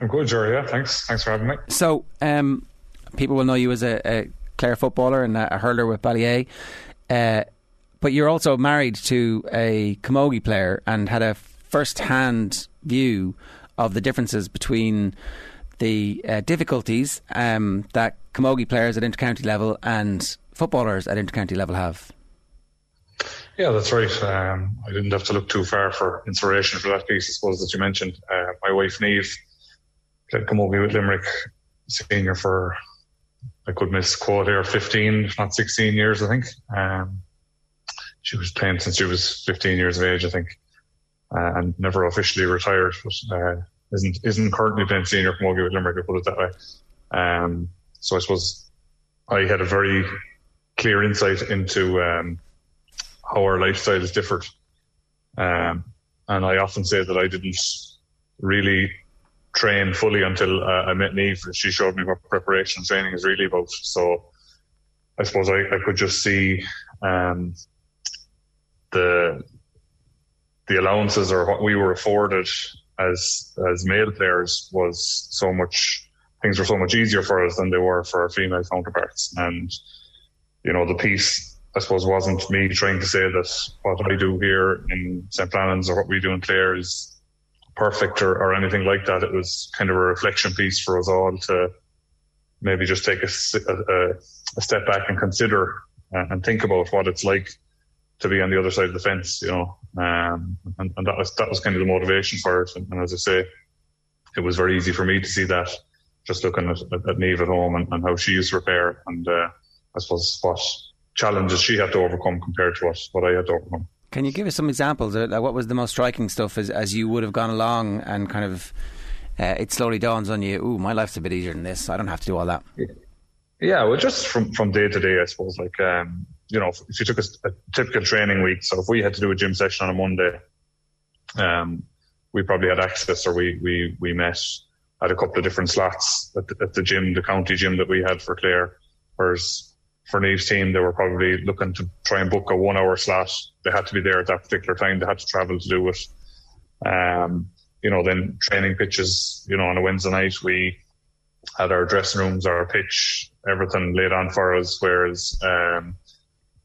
I'm good, Jerry. Yeah, thanks. Thanks for having me. So, um, people will know you as a, a Clare footballer and a hurler with Ballyea. Uh, but you're also married to a camogie player and had a first-hand view of the differences between the uh, difficulties um, that camogie players at intercounty level and footballers at intercounty level have. Yeah, that's right. Um, I didn't have to look too far for inspiration for that piece, I suppose, that you mentioned. Uh, my wife, Niamh, played camogie with Limerick senior for, I could miss quote here, 15, if not 16 years, I think. Um, she was playing since she was 15 years of age, I think, uh, and never officially retired, but uh, isn't isn't currently playing senior camogie with Limerick. I put it that way. Um, so I suppose I had a very clear insight into um, how our lifestyles differed, um, and I often say that I didn't really train fully until uh, I met Niamh. She showed me what preparation training is really about. So I suppose I, I could just see um, the the allowances or what we were afforded as as male players was so much things were so much easier for us than they were for our female counterparts. And you know, the piece I suppose wasn't me trying to say that what I do here in St. Flannan's or what we do in Clare is perfect or, or anything like that. It was kind of a reflection piece for us all to maybe just take a, a, a step back and consider uh, and think about what it's like to be on the other side of the fence, you know. Um, and, and, that was that was kind of the motivation for it. And, and, as I say, it was very easy for me to see that just looking at, at, at Niamh at home and, and, how she used to repair and uh, I suppose what challenges she had to overcome compared to what, what I had to overcome. Can you give us some examples? Like what was the most striking stuff as, as you would have gone along and kind of uh, it slowly dawns on you, ooh, my life's a bit easier than this. I don't have to do all that. Yeah, well, just from, from day to day, I suppose, like, um, you know, if you took a, a, typical training week, so if we had to do a gym session on a Monday, um, we probably had access or we, we, we met at a couple of different slots at the, at the gym, the county gym that we had for Clare. Whereas for Niamh's team, they were probably looking to try and book a one hour slot. They had to be there at that particular time. They had to travel to do it. Um, you know, then training pitches, you know, on a Wednesday night, we had our dressing rooms, our pitch, everything laid on for us. Whereas, um,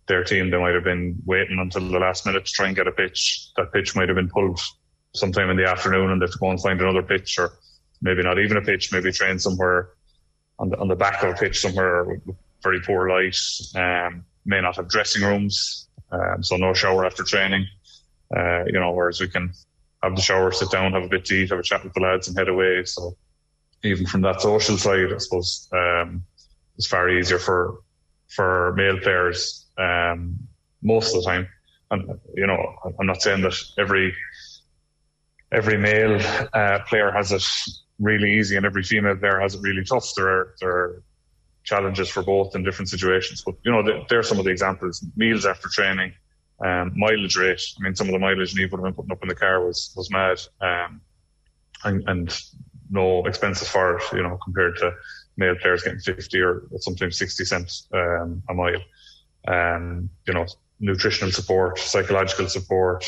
their team, they might have been waiting until the last minute to try and get a pitch. That pitch might have been pulled sometime in the afternoon and they have to go and find another pitch or maybe not even a pitch, maybe train somewhere on the, on the back of a pitch somewhere with very poor light, um, may not have dressing rooms, um, so no shower after training, uh, you know, whereas we can have the shower, sit down, have a bit to eat, have a chat with the lads and head away. So even from that social side, I suppose, um, it's far easier for, for male players um, most of the time. And you know, I'm not saying that every every male uh, player has it really easy and every female player has it really tough. There are there are challenges for both in different situations. But you know, there are some of the examples: meals after training, um, mileage rate. I mean, some of the mileage Niamh would have been putting up in the car was was mad, um, and, and no expenses for it. You know, compared to male players getting 50 or sometimes 60 cents um, a mile um, you know, nutritional support, psychological support,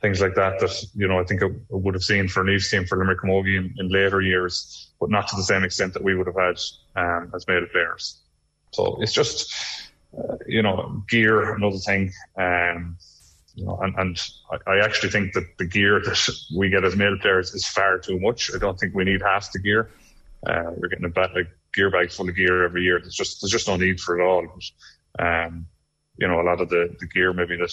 things like that, that, you know, I think I would have seen for an Niamh's team for Limerick Camogie in, in, later years, but not to the same extent that we would have had um, as male players. So it's just, uh, you know, gear, another thing. Um, you know, and, and I, I, actually think that the gear that we get as male players is far too much. I don't think we need half the gear. Uh, we're getting a, bag, a gear bag full of gear every year. There's just there's just no need for it all. But um, you know, a lot of the, the gear maybe that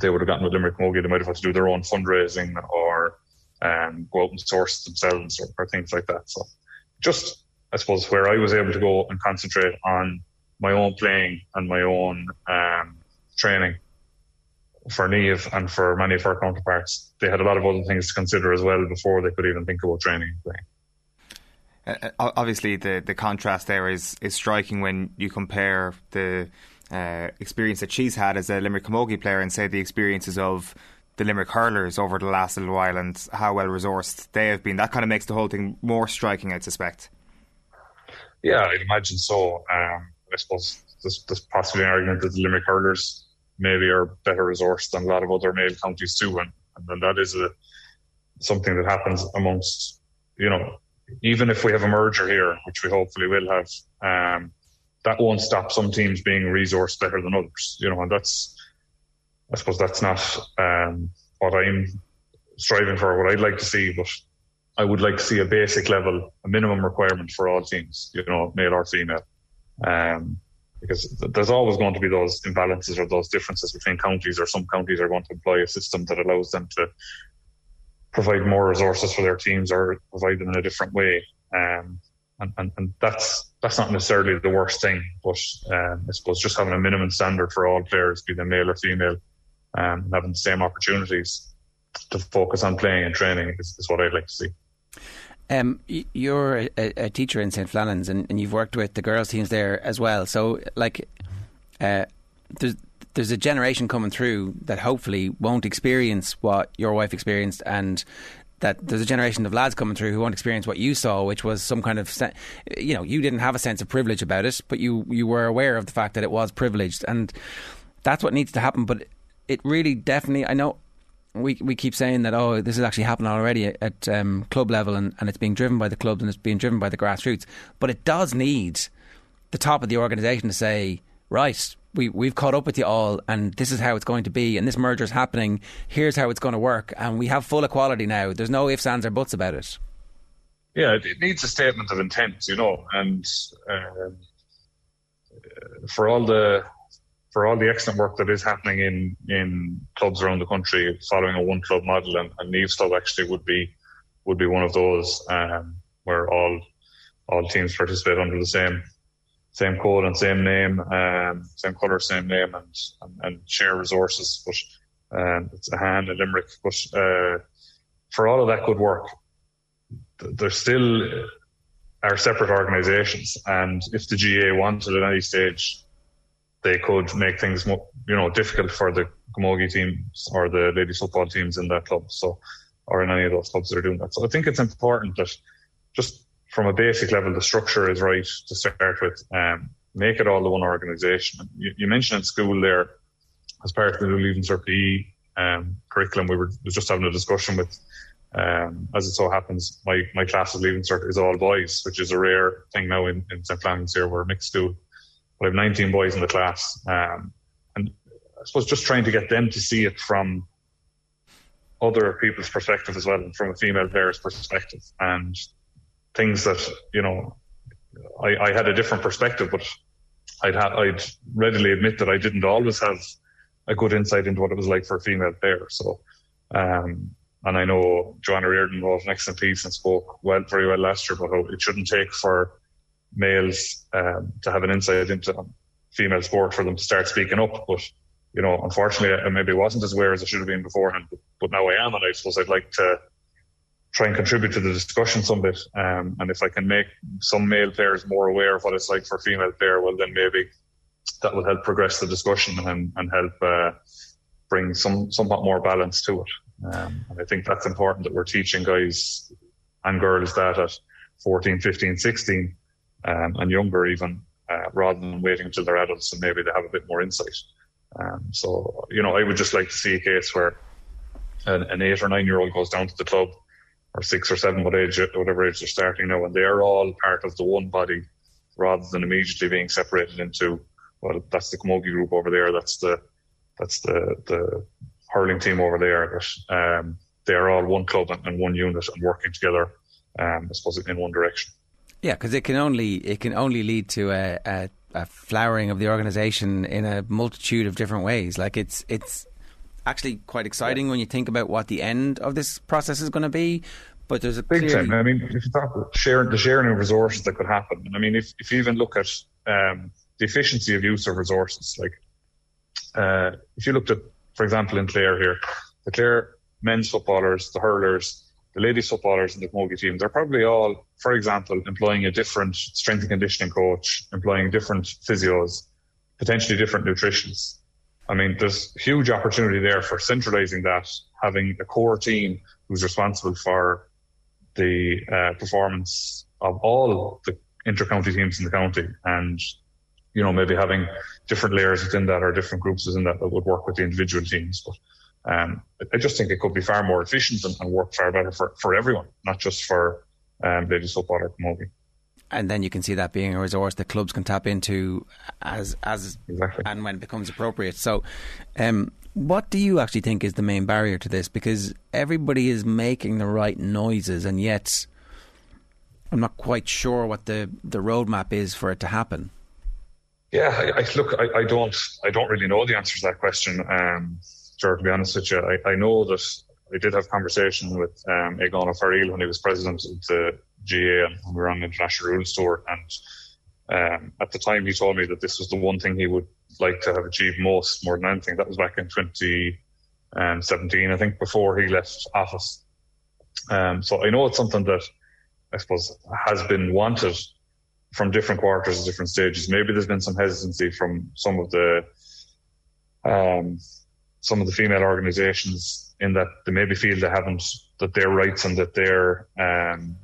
they would have gotten with Limerick Camogie, they might have had to do their own fundraising or um, go out and source themselves or, or, things like that. So just, I suppose, where I was able to go and concentrate on my own playing and my own um, training for Niamh and for many of our counterparts, they had a lot of other things to consider as well before they could even think about training and playing. Uh, uh obviously, the, the contrast there is, is striking when you compare the uh, experience that she's had as a Limerick Camogie player and say the experiences of the Limerick hurlers over the last little while and how well resourced they have been. That kind of makes the whole thing more striking, I suspect. Yeah, I'd imagine so. Um, I suppose there's, there's possibly an argument that the Limerick hurlers maybe are better resourced than a lot of other male counties too, and, and that is a something that happens amongst you know even if we have a merger here, which we hopefully will have, um, that won't stop some teams being resourced better than others. You know, and that's I suppose that's not um, what I'm striving for. What I'd like to see, but I would like to see a basic level, a minimum requirement for all teams. You know, male or female. Um, because there's always going to be those imbalances or those differences between counties, or some counties are going to employ a system that allows them to provide more resources for their teams or provide them in a different way. Um, and, and, and, that's that's not necessarily the worst thing, but um, I suppose just having a minimum standard for all players, be they male or female, um, and having the same opportunities to focus on playing and training is, is what I'd like to see. Um, you're a, a, teacher in St. Flannan's and, and, you've worked with the girls' teams there as well. So, like, uh, there's there's a generation coming through that hopefully won't experience what your wife experienced, and that there's a generation of lads coming through who won't experience what you saw, which was some kind of, you know, you didn't have a sense of privilege about it, but you you were aware of the fact that it was privileged, and that's what needs to happen. But it really, definitely, I know we we keep saying that oh this is actually happening already at, at um, club level and, and it's being driven by the clubs and it's being driven by the grassroots but it does need the top of the organisation to say right we we've caught up with you all and this is how it's going to be and this merger is happening. Here's how it's going to work and we have full equality now. There's no ifs ands or buts about it. Yeah it needs a statement of intent you know and uh, for all the for all the excellent work that is happening in, in clubs around the country, following a one club model, and, and Niamh's club actually would be would be one of those um, where all all teams participate under the same same code and same name, um, same colour, same name, and, and, and share resources. But um, it's Ahane in Limerick. But uh, for all of that good work, there still are separate organisations, and if the GAA wanted at any stage they could make things more, you know, difficult for the Camogie teams or the ladies football teams in that club. So, or in any of those clubs that are doing that. So I think it's important that just from a basic level, the structure is right to start with. Um, make it all the one organisation. You, you, mentioned in school there, as part of the new Leaving Cert PE um, curriculum, we were just having a discussion with, um, as it so happens, my, my class of Leaving Cert is all boys, which is a rare thing now in, in St. Flannan's here. We're a mixed school. I have 19 boys in the class. Um, and I suppose just trying to get them to see it from other people's perspective as well, and from a female player's perspective, and things that you know, I, I had a different perspective, but I'd ha- I'd readily admit that I didn't always have a good insight into what it was like for a female player. So, um, and I know Joanne O'Riordan wrote an excellent piece and spoke well, very well last year about it shouldn't take for males um, to have an insight into female sport for them to start speaking up. But you know, unfortunately, I maybe wasn't as aware as I should have been beforehand. But, but now I am, and I suppose I'd like to try and contribute to the discussion some bit. Um, and if I can make some male players more aware of what it's like for a female player, well, then maybe that will help progress the discussion and, and help uh, bring some somewhat more balance to it. Um, and I think that's important that we're teaching guys and girls that at 14, 15, 16 um, and younger even, uh, rather than waiting until they're adults and maybe they have a bit more insight. Um, so, you know, I would just like to see a case where an, an eight or nine year old goes down to the club or six or seven, what age, whatever age they're starting now, and they're all part of the one body rather than immediately being separated into, well, that's the Camogie group over there, that's the, that's the, the hurling team over there, that, um, they're all one club and, and one unit and working together, um, I suppose in one direction. Yeah, because it can only it can only lead to a, a, a flowering of the organisation in a multitude of different ways. Like it's it's actually quite exciting yeah. when you think about what the end of this process is going to be. But there's a big clearly... time. I mean, if you talk about sharing the sharing of resources that could happen, I mean, if if you even look at um, the efficiency of use of resources. Like uh, if you looked at, for example, in Clare here, the Clare men's footballers, the hurlers, the ladies footballers and the Camogie team, they're probably all, for example, employing a different strength and conditioning coach, employing different physios, potentially different nutritionists. I mean, there's huge opportunity there for centralizing that, having a core team who's responsible for the uh, performance of all the inter-county teams in the county. And you know maybe having different layers within that or different groups within that that would work with the individual teams. But um, I just think it could be far more efficient and, and work far better for, for everyone not just for um, ladies football Camogie and then you can see that being a resource that clubs can tap into as as exactly. and when it becomes appropriate. So, um, what do you actually think is the main barrier to this? Because everybody is making the right noises, and yet I'm not quite sure what the the roadmap is for it to happen. Yeah, I, I look, I, I, don't, I don't really know the answer to that question. Um, sure, to be honest with you, I, I know that I did have conversation with um, Aogán O'Farrell when he was president of the GAA and we were on the international rules tour. And um, at the time, he told me that this was the one thing he would like to have achieved most, more than anything. That was back in 2017, I think, before he left office. Um, so I know it's something that I suppose has been wanted from different quarters at different stages. Maybe there's been some hesitancy from some of the um, some of the female organisations in that they maybe feel they haven't that their rights and that their um,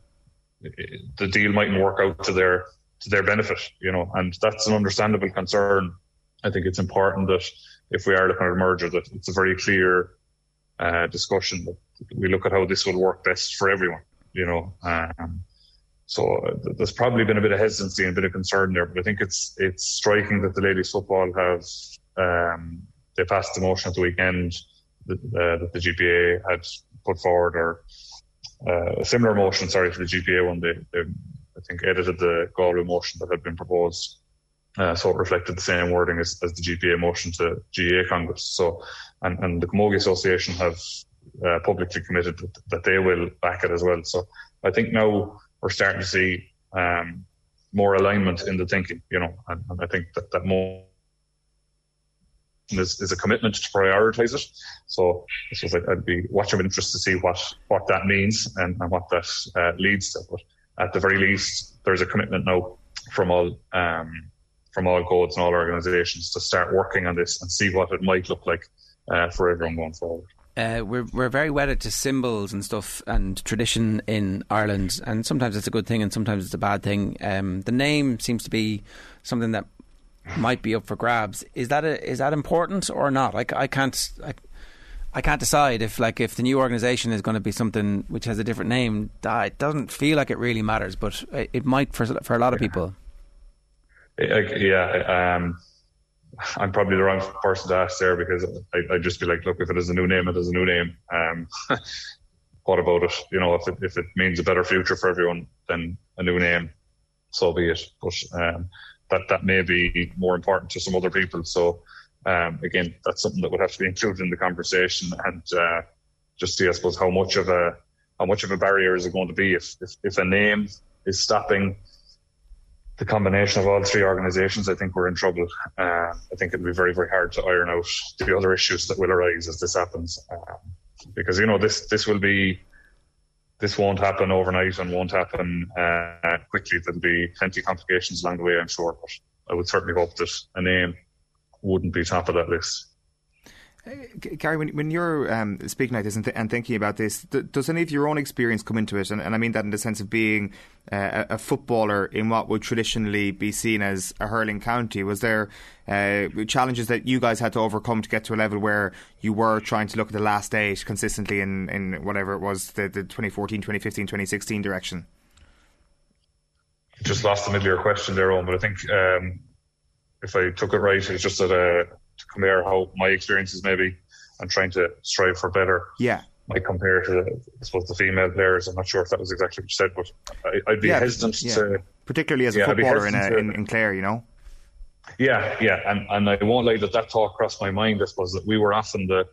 the deal mightn't work out to their to their benefit, you know, and that's an understandable concern. I think it's important that if we are looking at a merger, that it's a very clear uh, discussion that we look at how this will work best for everyone, you know. Um, so uh, there's probably been a bit of hesitancy and a bit of concern there, but I think it's it's striking that the ladies football have um, they passed the motion at the weekend that, uh, that the GPA had put forward, or uh, a similar motion, sorry, to the GPA one. They, they I think edited the Galway motion that had been proposed, uh, so it reflected the same wording as, as the GPA motion to GAA Congress. So, and, and the Camogie Association have uh, publicly committed that, that, they will back it as well. So, I think now we're starting to see um, more alignment in the thinking, you know, and, and I think that that more is, is a commitment to prioritise it. So I'd, I'd, be watching with interest to see what, what that means and, and what that uh, leads to. But at the very least, there's a commitment now from all um, from all codes and all organisations to start working on this and see what it might look like uh, for everyone going forward. Uh, we're we're very wedded to symbols and stuff and tradition in Ireland, and sometimes it's a good thing and sometimes it's a bad thing. Um, the name seems to be something that might be up for grabs. Is that a, is that important or not? Like I can't I, I can't decide if like if the new organisation is going to be something which has a different name. It doesn't feel like it really matters, but it might for for a lot of people. Yeah, um, I'm probably the wrong person to ask there because I, I just be like, look, if it is a new name, it is a new name. Um, what about it? You know, if it if it means a better future for everyone, then a new name, so be it. But um, that that may be more important to some other people. So um, again, that's something that would have to be included in the conversation and uh, just see, I suppose, how much of a how much of a barrier is it going to be if if, if a name is stopping the combination of all three organisations, I think we're in trouble. Uh, I think it'll be very, very hard to iron out the other issues that will arise as this happens, uh, because you know this this will be this won't happen overnight and won't happen uh, quickly. There'll be plenty of complications along the way, I'm sure. But I would certainly hope that a name wouldn't be top of that list. Gary, when, when you're um, speaking like this and, th- and, thinking about this, th- does any of your own experience come into it? And, and I mean that in the sense of being uh, a footballer in what would traditionally be seen as a hurling county. Was there uh, challenges that you guys had to overcome to get to a level where you were trying to look at the last eight consistently in, in whatever it was, the, the 2014, 2015, 2016 direction? Just lost the middle of your question there, Eoin, but I think um, if I took it right, it's just that. Uh, to compare how my experiences maybe and trying to strive for better. Yeah. Might compare to, I suppose, the female players. I'm not sure if that was exactly what you said, but I, would be yeah, hesitant yeah. to. Particularly as a yeah, footballer in, a, in, in Clare, you know? Yeah, yeah. And, and I won't lie that that thought crossed my mind, I suppose, that we were often the,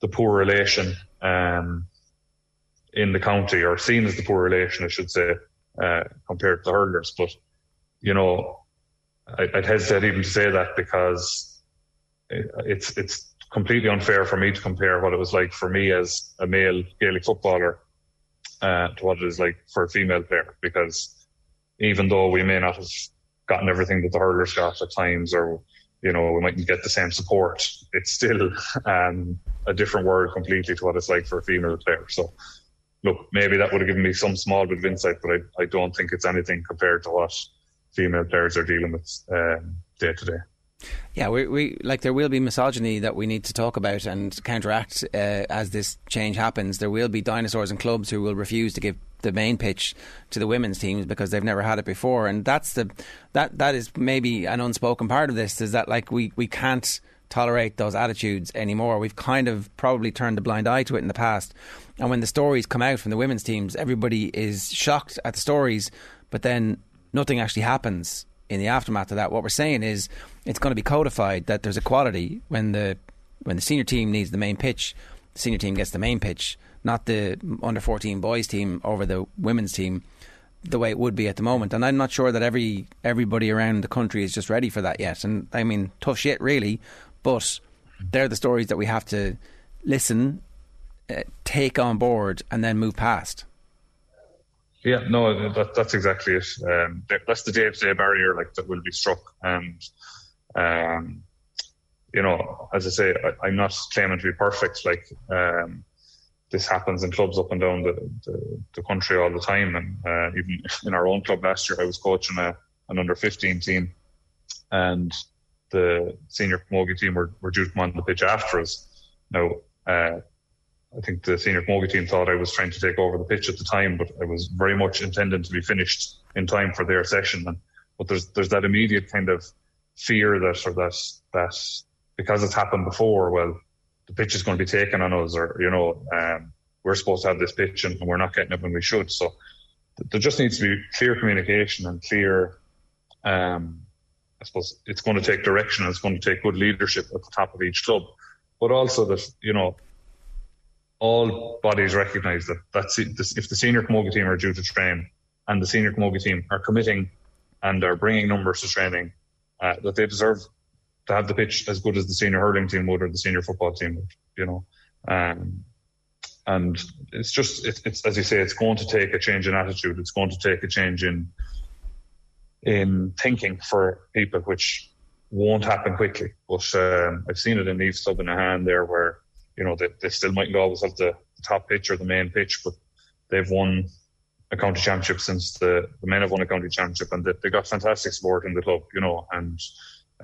the poor relation um, in the county, or seen as the poor relation, I should say, uh, compared to the hurlers. But, you know, I, would hesitate even to say that because it's it's completely unfair for me to compare what it was like for me as a male Gaelic footballer uh, to what it is like for a female player. Because even though we may not have gotten everything that the hurlers got at times, or you know we mightn't get the same support, it's still um, a different world completely to what it's like for a female player. So look, maybe that would have given me some small bit of insight, but I, I don't think it's anything compared to what female players are dealing with um, day to day. Yeah, we, we like there will be misogyny that we need to talk about and counteract uh, as this change happens. There will be dinosaurs and clubs who will refuse to give the main pitch to the women's teams because they've never had it before, and that's the that that is maybe an unspoken part of this is that like we we can't tolerate those attitudes anymore. We've kind of probably turned a blind eye to it in the past, and when the stories come out from the women's teams, everybody is shocked at the stories, but then nothing actually happens in the aftermath of that. What we're saying is it's going to be codified that there's equality when the when the senior team needs the main pitch, the senior team gets the main pitch, not the under 14 boys team over the women's team the way it would be at the moment. And I'm not sure that every everybody around the country is just ready for that yet. And I mean, tough shit, really. But they're the stories that we have to listen, uh, take on board, and then move past. Yeah, no, that, that's exactly it. Um, that's the day-to-day barrier, like that will be struck, and um, you know, as I say, I, am not claiming to be perfect. Like um, this happens in clubs up and down the, the, the country all the time, and uh, even in our own club last year, I was coaching a, an under 15 team, and the senior camogie team were, were due to come on the pitch after us. Now, uh, I think the senior camogie team thought I was trying to take over the pitch at the time, but I was very much intending to be finished in time for their session. And but there's there's that immediate kind of fear that or that that because it's happened before, well, the pitch is going to be taken on us, or you know, um, we're supposed to have this pitch and, we're not getting it when we should. So there just needs to be clear communication and clear. Um, I suppose it's going to take direction. and It's going to take good leadership at the top of each club, but also that you know all bodies recognise that that's if the senior camogie team are due to train and the senior camogie team are committing and are bringing numbers to training, uh, that they deserve to have the pitch as good as the senior hurling team would or the senior football team would, you know. Um, and it's just, it, it's as you say, it's going to take a change in attitude. It's going to take a change in in thinking for people, which won't happen quickly. But um, I've seen it in Eve's Club in Ahane there, where you know, they, they still mightn't always have the, the top pitch or the main pitch, but they've won a county championship since the, the men have won a county championship and they, they got fantastic support in the club, you know, and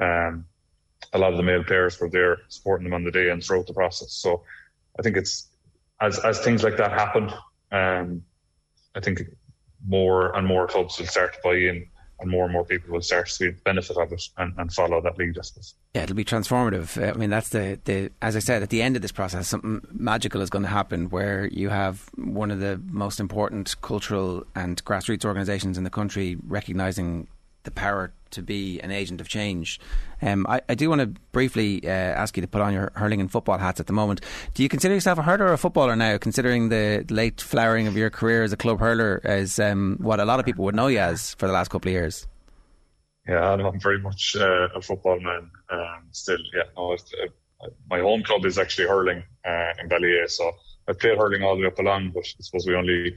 um, a lot of the male players were there supporting them on the day and throughout the process. So I think it's as as things like that happen, um, I think more and more clubs will start to buy in and more and more people will start to see the benefit of it and, and follow that lead, I suppose. Yeah, it'll be transformative. I mean, that's the, the, as I said, at the end of this process, something magical is going to happen where you have one of the most important cultural and grassroots organisations in the country recognising the power to be an agent of change. Um, I, I, do want to briefly uh, ask you to put on your hurling and football hats at the moment. Do you consider yourself a hurler or a footballer now, considering the late flowering of your career as a club hurler, as um, what a lot of people would know you as for the last couple of years? Yeah, I'm very much uh, a football man um, still. Yeah, no, uh, my home club is actually hurling uh, in Ballyea, so I played hurling all the way up along, but I suppose we only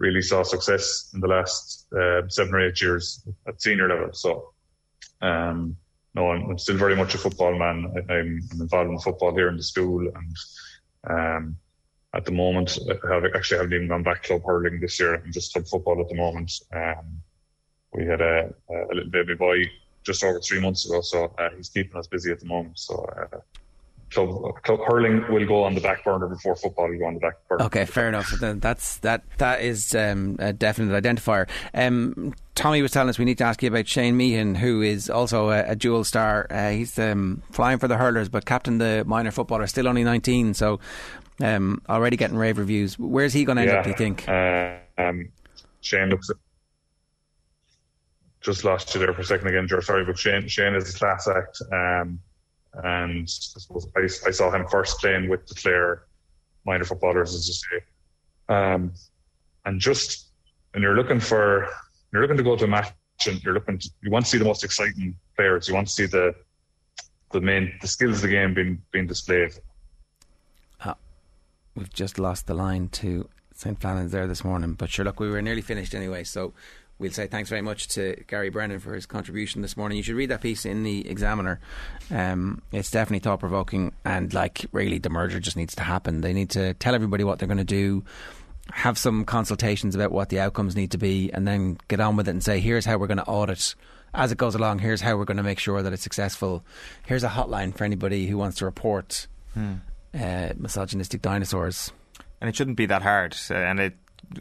really saw success in the last uh, seven or eight years at senior level. So, um, no, I'm, I'm, still very much a football man. I, am involved in football here in the school, and um, at the moment, I have actually haven't even gone back club hurling this year. I'm just club football at the moment. Um, we had a, a, little baby boy just over three months ago, so uh, he's keeping us busy at the moment. So uh, club, club hurling will go on the back burner before football will go on the back burner. Okay, fair enough. That's that. That is um, a definite identifier. Um, Tommy was telling us we need to ask you about Shane Meehan, who is also a, a dual star. Uh, he's um, flying for the hurlers, but captain the minor footballer, still only 19, so um, already getting rave reviews. Where's he going to end yeah, up? Do you think? Uh, um, Shane looks. Just lost you there for a second again, George. Sorry, but Shane, Shane is a class act. Um, and I, I, saw him first playing with the Clare minor footballers, as you say. Um, and just, and you're looking for, you're looking to go to a match and you're looking, to, you want to see the most exciting players. You want to see the the main the skills of the game being being displayed. We've just lost the line to St. Flannan's there this morning, but sure, look, we were nearly finished anyway, so we'll say thanks very much to Gary Brennan for his contribution this morning. You should read that piece in the Examiner. Um, it's definitely thought provoking, and like really, the merger just needs to happen. They need to tell everybody what they're going to do. Have some consultations about what the outcomes need to be, and then get on with it and say, here's how we're going to audit as it goes along. Here's how we're going to make sure that it's successful. Here's a hotline for anybody who wants to report uh, misogynistic dinosaurs. and it shouldn't be that hard. Uh, and it,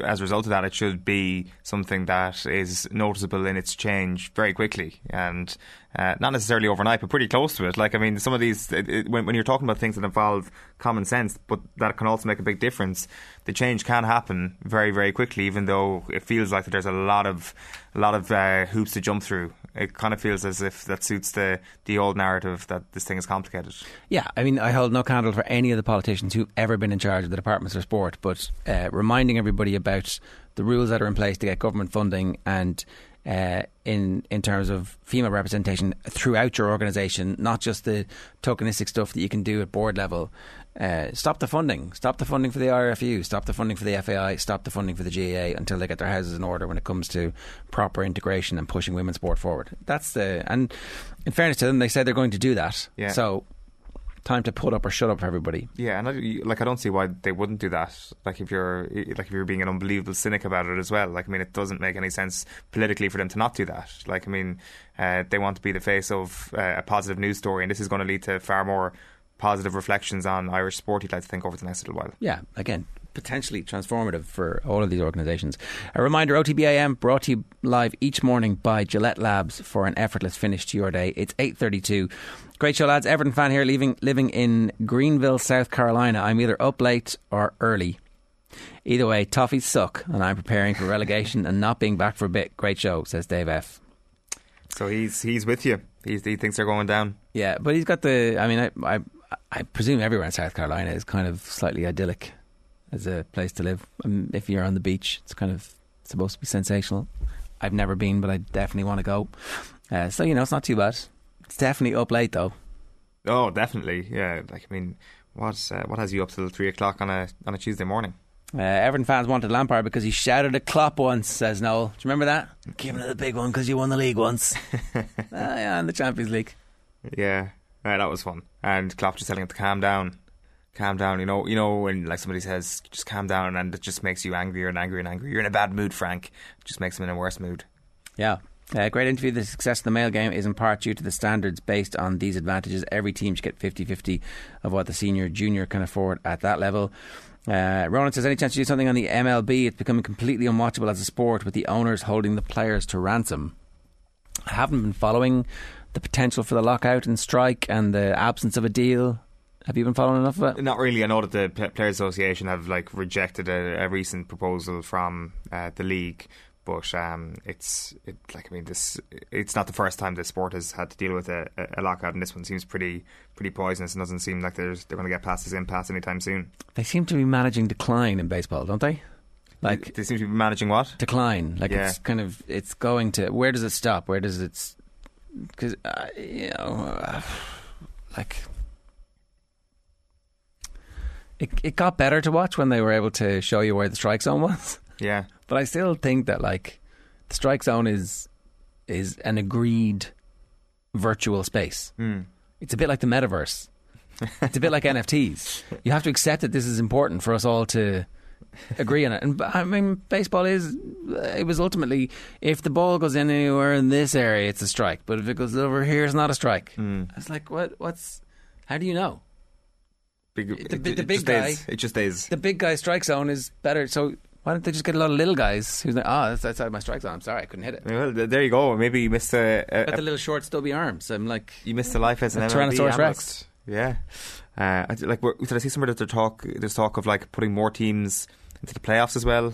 as a result of that, it should be something that is noticeable in its change very quickly, and uh, not necessarily overnight, but pretty close to it. Like I mean, some of these, it, it, when, when you're talking about things that involve common sense, but that can also make a big difference, the change can happen very, very quickly. Even though it feels like there's a lot of, a lot of uh, hoops to jump through. It kind of feels as if that suits the the old narrative that this thing is complicated. Yeah, I mean, I hold no candle for any of the politicians who've ever been in charge of the departments of sport, but uh, reminding everybody about the rules that are in place to get government funding and uh, in in terms of female representation throughout your organisation, not just the tokenistic stuff that you can do at board level. Uh, stop the funding. Stop the funding for the RFU. Stop the funding for the FAI. Stop the funding for the GAA until they get their houses in order when it comes to proper integration and pushing women's sport forward. That's the and in fairness to them, they said they're going to do that. Yeah. So time to put up or shut up, for everybody. Yeah, and I, like I don't see why they wouldn't do that. Like if you're like if you're being an unbelievable cynic about it as well. Like I mean, it doesn't make any sense politically for them to not do that. Like I mean, uh, they want to be the face of uh, a positive news story, and this is going to lead to far more positive reflections on Irish sport. You'd like to think over the next little while. Yeah, again, potentially transformative for all of these organisations. A reminder: OTBAM brought to you live each morning by Gillette Labs for an effortless finish to your day. It's eight thirty-two. Great show, lads. Everton fan here, living living in Greenville, South Carolina. I'm either up late or early. Either way, toffees suck, and I'm preparing for relegation and not being back for a bit. Great show, says Dave F. So he's he's with you. He's, he thinks they're going down. Yeah, but he's got the. I mean, I, I I presume everywhere in South Carolina is kind of slightly idyllic as a place to live. Um, if you're on the beach, it's kind of supposed to be sensational. I've never been, but I definitely want to go. Uh, so you know, it's not too bad. It's definitely up late though. Oh, definitely. Yeah. Like I mean, what uh, what has you up till three o'clock on a on a Tuesday morning? Uh, Everton fans wanted Lampard because he shouted at Klopp once, says Noel. Do you remember that? Giving it the big one because you won the league once. uh, yeah, and the Champions League. Yeah, uh, that was fun. And Klopp just telling him to calm down, calm down. You know, you know when like somebody says just calm down, and it just makes you angrier and angrier and angrier. You're in a bad mood, Frank. It just makes him in a worse mood. Yeah. Uh, great interview. The success of the male game is in part due to the standards based on these advantages. Every team should get 50 50 of what the senior junior can afford at that level. Uh, Ronan says, any chance to do something on the MLB? It's becoming completely unwatchable as a sport with the owners holding the players to ransom. I haven't been following the potential for the lockout and strike and the absence of a deal. Have you been following enough of it? Not really. I know that the Players Association have like rejected a, a recent proposal from uh, the league, but um, it's it, like I mean this. It's not the first time the sport has had to deal with a, a lockout, and this one seems pretty pretty poisonous. and doesn't seem like there's they're going to get past this impasse anytime soon. They seem to be managing decline in baseball, don't they? Like They seem to be managing what? decline. Like Yeah. it's kind of it's going to where does it stop? Where does it? Because uh, you know, uh, like it it got better to watch when they were able to show you where the strike zone was. Yeah, But I still think that like the strike zone is is an agreed virtual space. Hmm. It's a bit like the metaverse. It's a bit like NFTs. You have to accept that this is important for us all to agree on it. And I mean, baseball is. It was ultimately if the ball goes anywhere in this area, it's a strike. But if it goes over here, it's not a strike. Hmm. It's like what? What's? How do you know? Big, The it, big- the big guy- is. It just is. The big guy strike zone is better. So why don't they just get a lot of little guys who's like, oh, that's outside my strike zone. I'm sorry, I couldn't hit it. Well, there you go. Maybe you missed a, a, Got the little short, stubby arms. I'm like, you missed the life as an Tyrannosaurus. Rex. Yeah. Uh, like, did I see somewhere that there's talk? There's talk of like putting more teams into the playoffs as well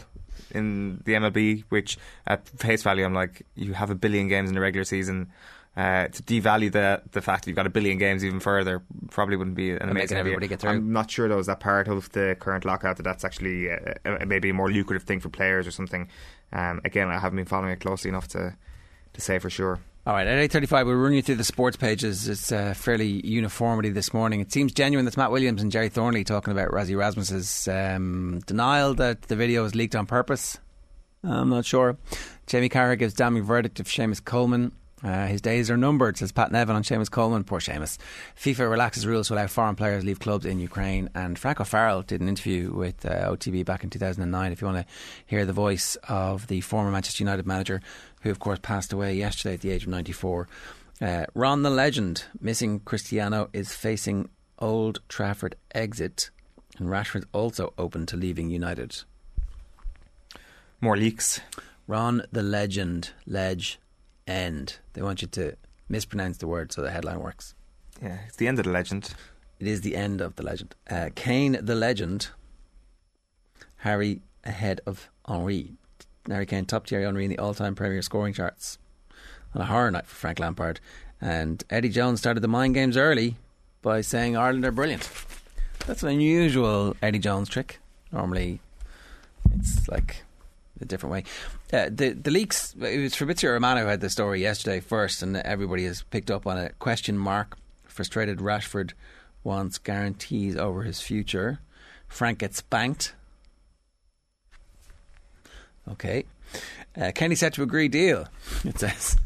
in the MLB. Which, at face value, I'm like, you have a billion games in the regular season. Uh, to devalue the the fact that you've got a billion games even further probably wouldn't be an making amazing idea. everybody get through. I'm not sure though is that part of the current lockout that that's actually uh, uh, maybe a more lucrative thing for players or something. Um, again, I haven't been following it closely enough to to say for sure. All right, at 8.35 we're running you through the sports pages. It's uh, fairly uniformity this morning. It seems genuine that's Matt Williams and Gerry Thornley talking about Rassie Erasmus's um, denial that the video was leaked on purpose. I'm not sure. Jamie Carragher gives damning verdict of Seamus Coleman. Uh, his days are numbered, says Pat Nevin on Seamus Coleman. Poor Seamus. FIFA relaxes rules to allow foreign players leave clubs in Ukraine. And Frank O'Farrell did an interview with uh, OTB back in 2009. If you want to hear the voice of the former Manchester United manager, who of course passed away yesterday at the age of 94. Uh, Ron the legend, missing Cristiano, is facing Old Trafford exit. And Rashford's also open to leaving United. More leaks. Ron the legend, ledge, end. They want you to mispronounce the word so the headline works. Yeah, it's the end of the legend. It is the end of the legend. Uh, Kane the legend. Harry ahead of Henry. Harry Kane top Thierry Henry in the all-time Premier scoring charts. On a horror night for Frank Lampard. And Eddie Jones started the mind games early by saying Ireland are brilliant. That's an unusual Eddie Jones trick. Normally, it's like a different way. The the leaks. It was Fabrizio Romano who had the story yesterday first, and everybody has picked up on it. Question mark. Frustrated Rashford wants guarantees over his future. Frank gets spanked. Okay. Uh, Kenny set to agree deal. It says.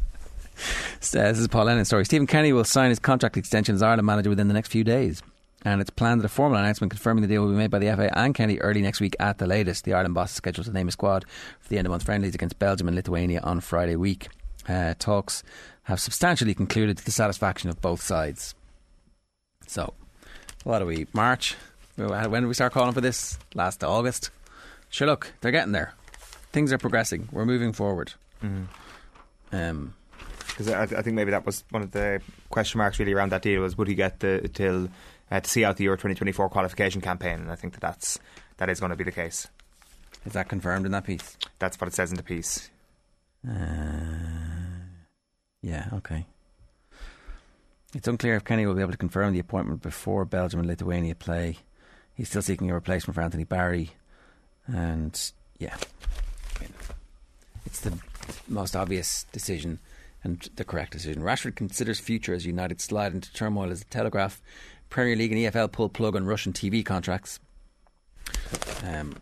says this is Paul Lennon's story. Stephen Kenny will sign his contract extension as Ireland manager within the next few days. And it's planned that a formal announcement confirming the deal will be made by the FA and Kenny early next week at the latest. The Ireland boss is scheduled to name a squad for the end of month friendlies against Belgium and Lithuania on Friday week. Uh, talks have substantially concluded to the satisfaction of both sides. So, what are we? March? When did we start calling for this? Last August? Sure, look, they're getting there. Things are progressing. We're moving forward. Mm-hmm. Um, because I, I, think maybe that was one of the question marks really around that deal was would he get the till uh, to see out the Euro 2024 qualification campaign, and I think that that's that is going to be the case. Is that confirmed in that piece? That's what it says in the piece. Uh, yeah. Okay. It's unclear if Kenny will be able to confirm the appointment before Belgium and Lithuania play. He's still seeking a replacement for Anthony Barry, and yeah, it's the most obvious decision and the correct decision. Rashford considers future as United slide into turmoil as the Telegraph, Premier League and EFL pull plug on Russian TV contracts. Um,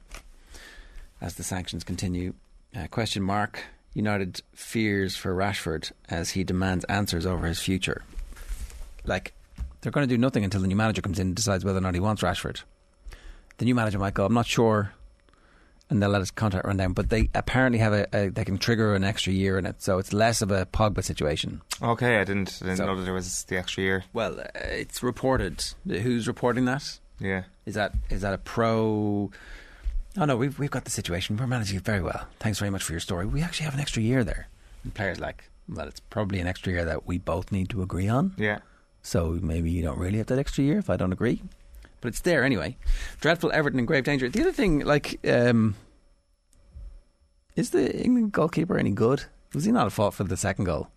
as the sanctions continue, uh, question mark. United fears for Rashford as he demands answers over his future. Like they're going to do nothing until the new manager comes in and decides whether or not he wants Rashford. The new manager might go, I'm not sure and they'll let his contract run down. But they apparently have a, a, they can trigger an extra year in it, so it's less of a Pogba situation. Okay, I didn't I didn't so, know that there was the extra year. Well, uh, it's reported. Who's reporting that? Yeah, is that is that a pro? Oh no, we've we've got the situation. We're managing it very well. Thanks very much for your story. We actually have an extra year there. And players like, well, it's probably an extra year that we both need to agree on. Yeah. So maybe you don't really have that extra year if I don't agree but it's there anyway. Dreadful Everton in grave danger. The other thing, like, um, is the England goalkeeper any good? Was he not at fault for the second goal?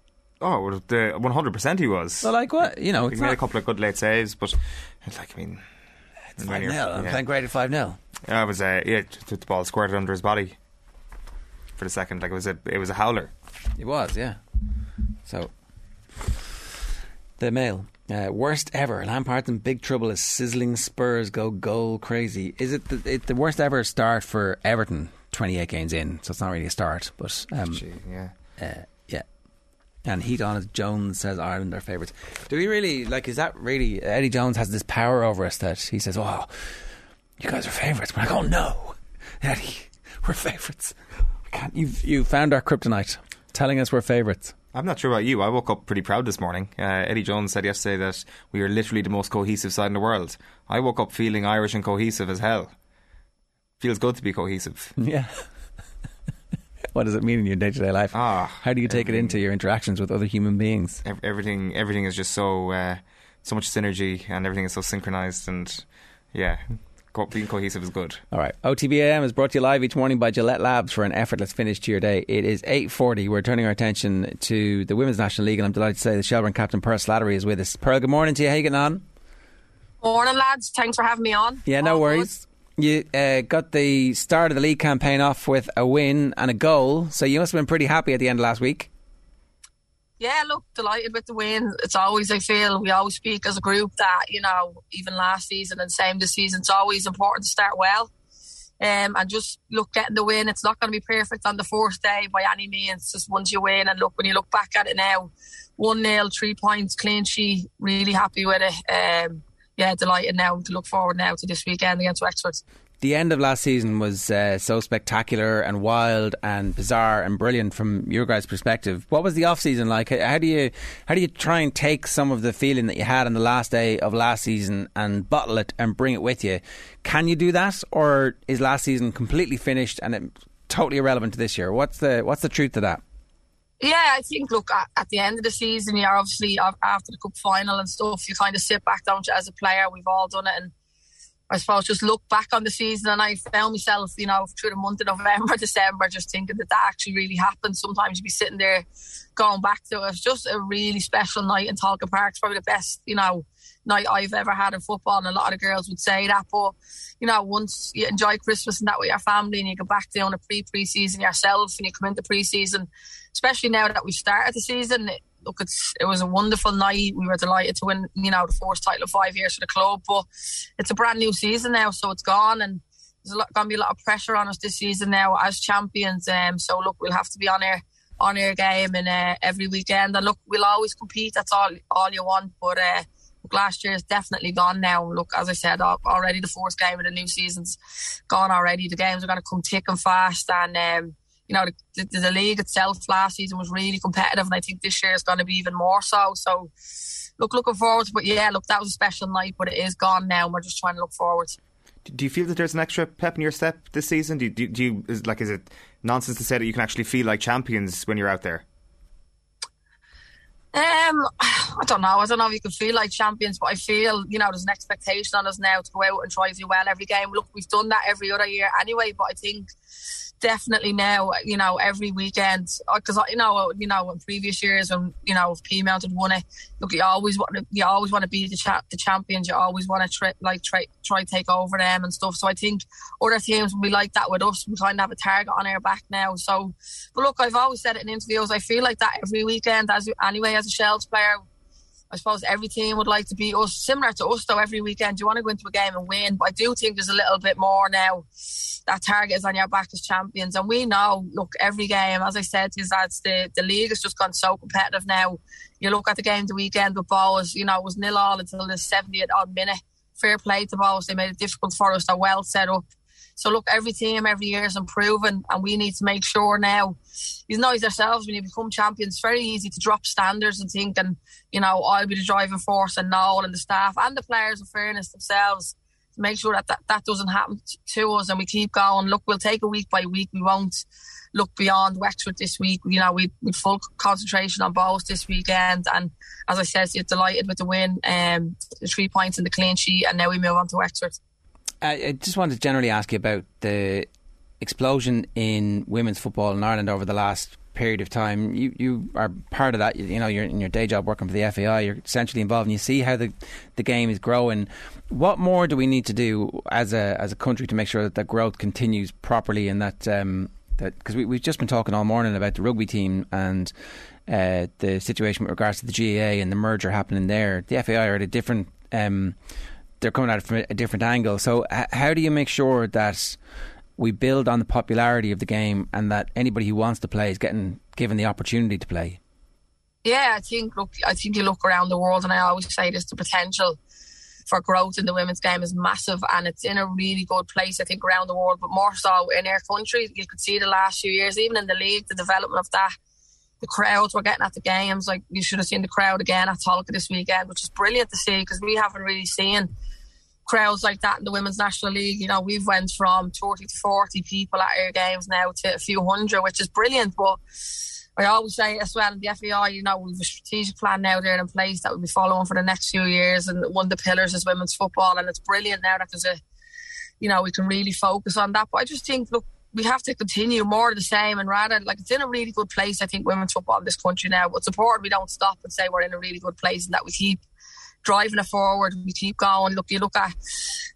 Oh, the one hundred percent he was. So like what you know, he made a couple of good late saves, but it's like I mean, it's five 0 I'm playing great at five 0 Yeah, it was uh, yeah, the ball squirted under his body for the second. Like it was a it was a howler. It was, yeah. So the mail. Uh, worst ever. Lampard's in big trouble as sizzling Spurs go goal crazy. Is it the, it the worst ever start for Everton? Twenty eight games in, so it's not really a start. But um, Gee, yeah, uh, yeah. And heat on as Jones says Ireland are favourites. Do we really like? Is that really Eddie Jones has this power over us that he says, "Oh, you guys are favourites." We're I go, "No, Eddie, we're favourites. We can't." You you found our kryptonite, telling us we're favourites. I'm not sure about you. I woke up pretty proud this morning. Uh, Eddie Jones said yesterday that we are literally the most cohesive side in the world. I woke up feeling Irish and cohesive as hell. Feels good to be cohesive. Yeah. what does it mean in your day to day life? Ah, How do you take it into your interactions with other human beings? Everything, everything is just so, uh, so much synergy, and everything is so synchronized, and yeah, being cohesive is good. All right. OTBAM is brought to you live each morning by Gillette Labs for an effortless finish to your day. It is 8.40. We're turning our attention to the Women's National League, and I'm delighted to say the Shelbourne captain, Pearl Slattery, is with us. Pearl, good morning to you. How you getting on? Morning, lads. Thanks for having me on. Yeah, no All worries. Good. You uh, got the start of the league campaign off with a win and a goal, so you must have been pretty happy at the end of last week. Yeah, look, delighted with the win. It's always, I feel, we always speak as a group that, you know, even last season and same this season, it's always important to start well. Um, and just look getting the win. It's not going to be perfect on the fourth day by any means. Just once you win, and look when you look back at it now, one nil, three points, clean sheet. Really happy with it. Um, yeah, delighted now to look forward now to this weekend against Wexford the end of last season was uh, so spectacular and wild and bizarre and brilliant from your guys' perspective. What was the off season like? How do you how do you try and take some of the feeling that you had on the last day of last season and bottle it and bring it with you? Can you do that, or is last season completely finished and it, totally irrelevant to this year? What's the what's the truth to that? Yeah, I think look at, at, the end of the season, you're obviously after the cup final and stuff. You kind of sit back, you, as a player? We've all done it, and I suppose just look back on the season and I found myself, you know, through the month of November, December, just thinking that that actually really happened. Sometimes you'd be sitting there going back to it. It's just a really special night in Tolka Park. It's probably the best, you know, night I've ever had in football. And a lot of the girls would say that. But, you know, once you enjoy Christmas and that with your family and you go back down a pre pre season yourself and you come into pre season, especially now that we've started the season, look, it's it was a wonderful night. We were delighted to win, you know, the fourth title of five years for the club. But it's a brand new season now, so it's gone, and there's going to be a lot of pressure on us this season now as champions. Um, so look, we'll have to be on our on our game and uh, every weekend. And look, we'll always compete. That's all all you want. But uh, look, last year is definitely gone now. Look, as I said, already the fourth game of the new season's gone already. The games are going to come thick and fast, and um, you know, the, the, the, league itself last season was really competitive, and I think this year is going to be even more so. So, look, looking forward. But yeah, look, that was a special night, but it is gone now, and we're just trying to look forward. Do you feel that there's an extra pep in your step this season? Do you, do, do you is, like is it nonsense to say that you can actually feel like champions when you're out there? Um, I don't know. I don't know if you can feel like champions, but I feel you know there's an expectation on us now to go out and try to do well every game. Look, we've done that every other year anyway, but I think definitely now, you know, every weekend because uh, you know, you know, in previous years when you know if Peamount had won it, look, you always want to, you always want to be the cha- the champions. You always want to try, like try try take over them and stuff. So I think other teams will be like that with us. We kind of have a target on our back now. So, but look, I've always said it in interviews. I feel like that every weekend, as anyway, as a Shels player, I suppose every team would like to be us, similar to us though. Every weekend, you want to go into a game and win. But I do think there's a little bit more now. That target is on your back as champions, and we know. Look, every game, as I said, is that the the league has just gone so competitive now. You look at the game the weekend with Bohs, you know, it was nil all until the 70th odd minute. Fair play to Bohs; they made it difficult for us. They're well set up. So look, every team every year is improving, and we need to make sure now. You know, ourselves when you become champions, it's very easy to drop standards and think, and you know, I'll be the driving force, and Noel and the staff and the players, in fairness themselves, to make sure that, that that doesn't happen to us, and we keep going. Look, we'll take a week by week. We won't look beyond Wexford this week. You know, we with full concentration on Bohs this weekend, and as I said, you're delighted with the win, um, the three points in the clean sheet, and now we move on to Wexford. I just wanted to generally ask you about the explosion in women's football in Ireland over the last period of time. You you are part of that. You, you, know, you're in your day job working for the FAI. You're essentially involved, and you see how the the game is growing. What more do we need to do as a as a country to make sure that the growth continues properly and that um, that because we, we've just been talking all morning about the rugby team and. Uh, the situation with regards to the GAA and the merger happening there, the FAI are at a different um, they're coming at it from a different angle. So, h- how do you make sure that we build on the popularity of the game and that anybody who wants to play is getting given the opportunity to play? Yeah, I think look, I think you look around the world, and I always say this: the potential for growth in the women's game is massive, and it's in a really good place. I think around the world, but more so in our country. You could see the last few years, even in the league, the development of that the crowds were getting at the games. Like you should have seen the crowd again at Tolka this weekend, which is brilliant to see because we haven't really seen crowds like that in the Women's National League. You know, we've went from 30 to 40 people at our games now to a few hundred, which is brilliant. But I always say as well in the FAI, you know, we've a strategic plan now there in place that we'll be following for the next few years. And one of the pillars is women's football. And it's brilliant now that there's a, you know, we can really focus on that. But I just think, look, we have to continue more of the same and rather like it's in a really good place. I think women's football in this country now. But important we don't stop and say we're in a really good place and that we keep driving it forward. We keep going. Look, you look at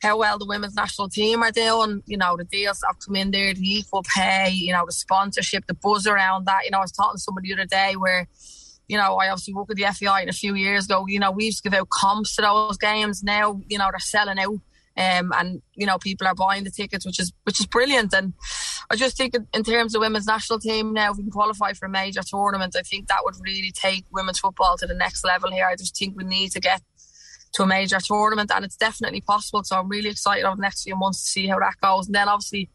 how well the women's national team are doing. You know, the deals that have come in there, the equal pay, you know, the sponsorship, the buzz around that. You know, I was talking to somebody the other day where you know, I obviously worked with the FAI a few years ago. You know, we used to give out comps to those games. Now, you know, they're selling out. Um, and you know people are buying the tickets, which is which is brilliant. And I just think in terms of women's national team now, if we can qualify for a major tournament, I think that would really take women's football to the next level here. I just think we need to get to a major tournament, and it's definitely possible. So I'm really excited over the next few months to see how that goes. And then obviously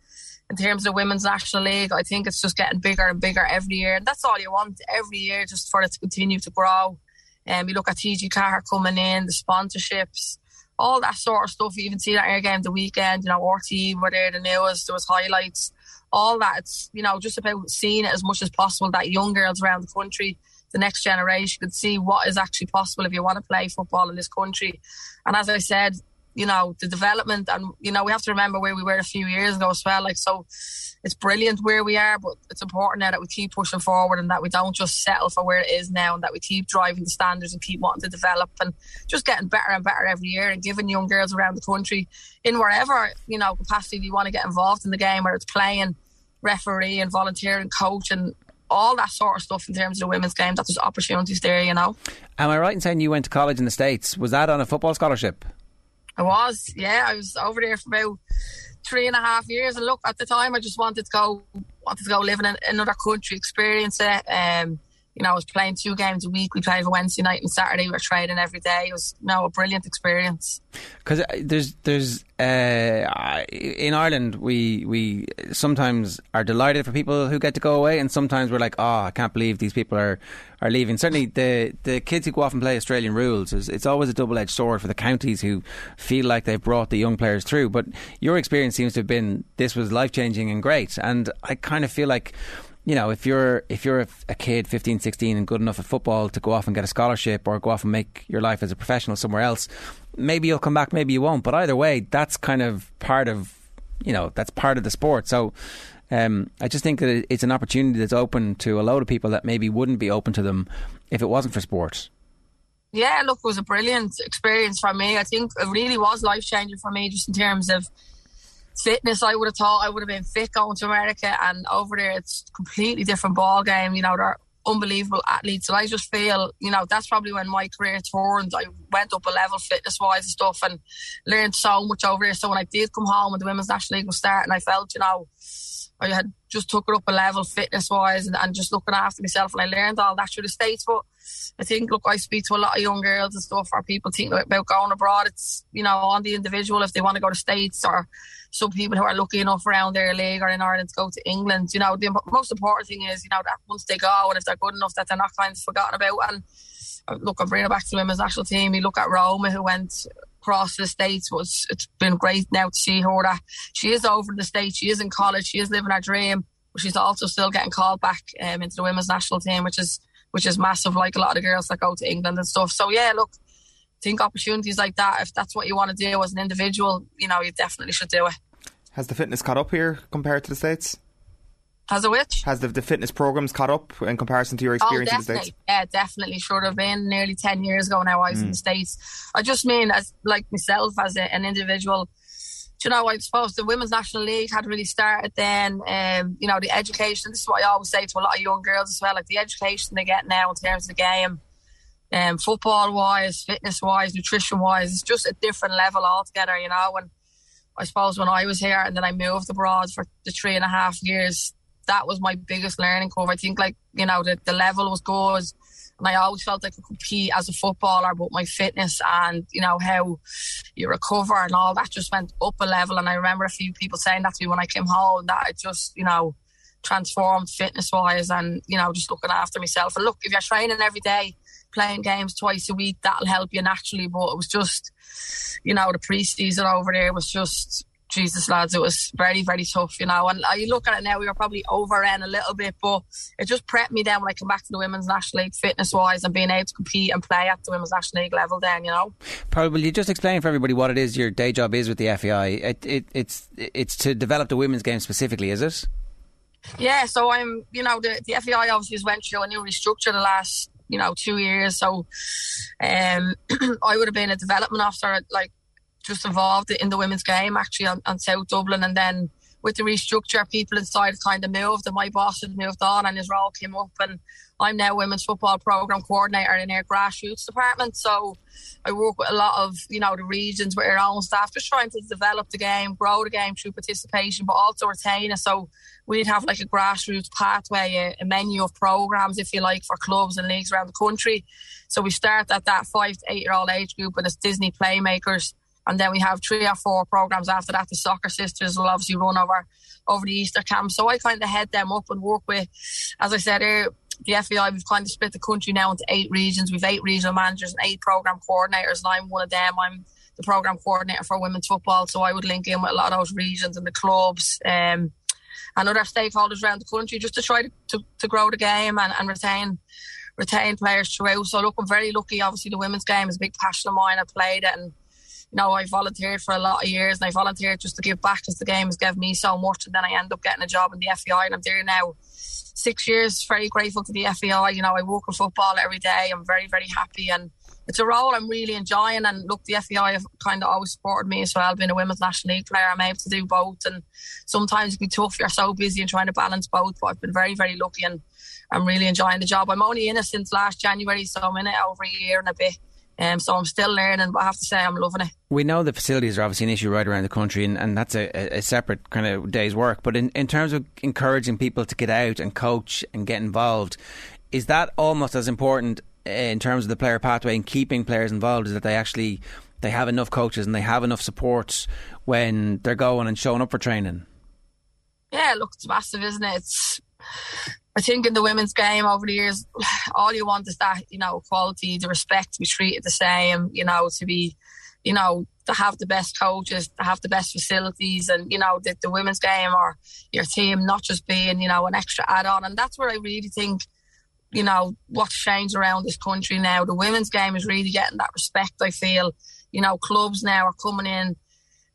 in terms of women's national league, I think it's just getting bigger and bigger every year, and that's all you want every year, just for it to continue to grow. And um, look at TG4 coming in, the sponsorships, all that sort of stuff. You even see that air game the weekend, you know, RTE were there, the news, there was highlights, all that. It's, you know, just about seeing it as much as possible that young girls around the country, the next generation could see what is actually possible if you want to play football in this country. And as I said, you know the development and you know we have to remember where we were a few years ago as well like so it's brilliant where we are but it's important now that we keep pushing forward and that we don't just settle for where it is now and that we keep driving the standards and keep wanting to develop and just getting better and better every year and giving young girls around the country in wherever you know capacity you want to get involved in the game whether it's playing referee and volunteering coach and all that sort of stuff in terms of the women's game that there's opportunities there you know am I right in saying you went to college in the States was that on a football scholarship I was, yeah. I was over there for about three and a half years. And look, at the time, I just wanted to go, wanted to go live in another country, experience it. Um, you know, I was playing two games a week. We played Wednesday night and Saturday. We were training every day. It was, you know, a brilliant experience. Because uh, there's, there's, uh, in Ireland, we we sometimes are delighted for people who get to go away, and sometimes we're like, oh, I can't believe these people are, are leaving. Certainly, the the kids who go off and play Australian rules, is, it's always a double edged sword for the counties who feel like they've brought the young players through. But your experience seems to have been this was life changing and great, and I kind of feel like you know, if you're if you're a, kid, 15, 16, and good enough at football to go off and get a scholarship or go off and make your life as a professional somewhere else, maybe you'll come back, maybe you won't. But either way, that's kind of part of, you know, that's part of the sport. So. Um, I just think that it's an opportunity that's open to a load of people that maybe wouldn't be open to them if it wasn't for sports. Yeah, look, it was a brilliant experience for me. I think it really was life changing for me, just in terms of fitness, I would have thought I would have been fit going to America, and over there it's completely different ball game. You know, they're unbelievable athletes, and I just feel, you know, that's probably when my career turned. I went up a level fitness wise and stuff, and learned so much over there. So when I did come home and the women's national league was starting, I felt, you know, I had just took it up a level fitness wise and, and just looking after myself, and I learned all that through the states, but. I think, look, I speak to a lot of young girls and stuff, or people think about going abroad. It's, you know, on the individual if they want to go to States or some people who are lucky enough around their league or in Ireland to go to England. You know, the most important thing is, you know, that once they go and if they're good enough that they're not kind of forgotten about. And uh, look, I'm bringing back to the women's national team. You look at Roma who went across the states was it's been great now to see her she is over in the states she is in college she is living her dream but she's also still getting called back um, into the women's national team which is which is massive, like a lot of the girls that go to England and stuff. So yeah, look, think opportunities like that. If that's what you want to do as an individual, you know, you definitely should do it. Has the fitness caught up here compared to the states? Has a which? Has the, the fitness programs caught up in comparison to your experience oh, in the States? Yeah, definitely. Should have been nearly 10 years ago now I was mm. in the mm. States. I just mean, as like myself, as a, an individual, you know, I suppose the Women's National League had really started then. Um, you know, the education, this is what I always say to a lot of young girls as well, like the education they get now in terms of the game, um, football wise, fitness wise, nutrition wise, it's just a different level altogether, you know. And I suppose when I was here and then I moved abroad for the three and a half years, that was my biggest learning curve. I think, like, you know, the, the level was good and I always felt like I could compete as a footballer, but my fitness and, you know, how you recover and all that just went up a level. And I remember a few people saying that to me when I came home that it just, you know, transformed fitness wise and, you know, just looking after myself. And look, if you're training every day, playing games twice a week, that'll help you naturally. But it was just, you know, the pre season over there was just Jesus, lads, it was very, very tough, you know. And uh, you look at it now, we were probably over in a little bit, but it just prepped me then when I came back to the Women's National League fitness wise and being able to compete and play at the Women's National League level then, you know. Probably you just explain for everybody what it is your day job is with the FAI. It, it, it's, it's to develop the women's game specifically, is it? Yeah, so I'm, you know, the, the FAI obviously has went through a new restructure the last, you know, two years. So um, I would have been a development officer, like just involved in the women's game actually on, on South Dublin, and then with the restructure, people inside kind of moved, and my boss had moved on, and his role came up, and I'm now women's football program coordinator in our grassroots department. So I work with a lot of you know the regions with our own staff, just trying to develop the game, grow the game through participation, but also retain it. So we'd have like a grassroots pathway, a, a menu of programs, if you like, for clubs and leagues around the country. So we start at that five to eight year old age group, and it's Disney Playmakers and then we have three or four programs after that. The soccer sisters will obviously run over over the Easter camp. So I kind of head them up and work with, as I said earlier, the FAI, we've kind of split the country now into eight regions. We've eight regional managers and eight program coordinators, and I'm one of them. I'm the program coordinator for women's football, so I would link in with a lot of those regions and the clubs um, and other stakeholders around the country just to try to, to, to grow the game and, and retain retain players throughout. So look, I'm very lucky. Obviously, the women's game is a big passion of mine. I played it and you know, I volunteered for a lot of years and I volunteered just to give back because the game has given me so much. And then I end up getting a job in the FAI and I'm there now six years. Very grateful to the FAI. You know, I walk with football every day. I'm very, very happy and it's a role I'm really enjoying. And look, the FAI have kind of always supported me as well. Being a women's national league player, I'm able to do both. And sometimes it be tough. You're so busy and trying to balance both. But I've been very, very lucky and I'm really enjoying the job. I'm only in it since last January, so I'm in it over a year and a bit. Um, so I'm still learning, but I have to say I'm loving it. We know the facilities are obviously an issue right around the country, and, and that's a, a separate kind of day's work. But in, in terms of encouraging people to get out and coach and get involved, is that almost as important in terms of the player pathway and keeping players involved? Is that they actually they have enough coaches and they have enough support when they're going and showing up for training? Yeah, look, it's massive, isn't it? It's I think in the women's game over the years, all you want is that, you know, quality, the respect to be treated the same, you know, to be, you know, to have the best coaches, to have the best facilities, and, you know, the, the women's game or your team not just being, you know, an extra add on. And that's where I really think, you know, what's changed around this country now. The women's game is really getting that respect, I feel. You know, clubs now are coming in,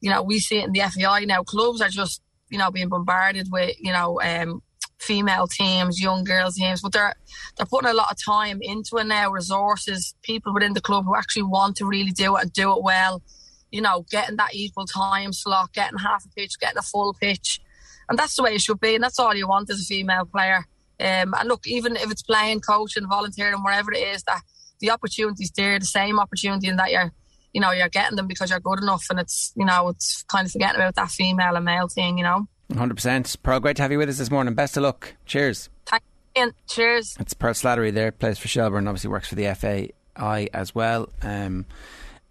you know, we see it in the FAI now. Clubs are just, you know, being bombarded with, you know, um, female teams, young girls teams, but they're they're putting a lot of time into it now, resources, people within the club who actually want to really do it and do it well. You know, getting that equal time slot, getting half a pitch, getting a full pitch, and that's the way it should be, and that's all you want as a female player. Um, and look, even if it's playing, coaching, volunteering, wherever it is, that the opportunities there, the same opportunity, and that you're, you know, you're getting them because you're good enough, and it's, you know, it's kind of forgetting about that female and male thing, you know. 100%. Pearl, great to have you with us this morning. Best of luck. Cheers. Thank you. Cheers. It's Pearl Slattery there, plays for Shelbourne, obviously works for the FAI as well. Um,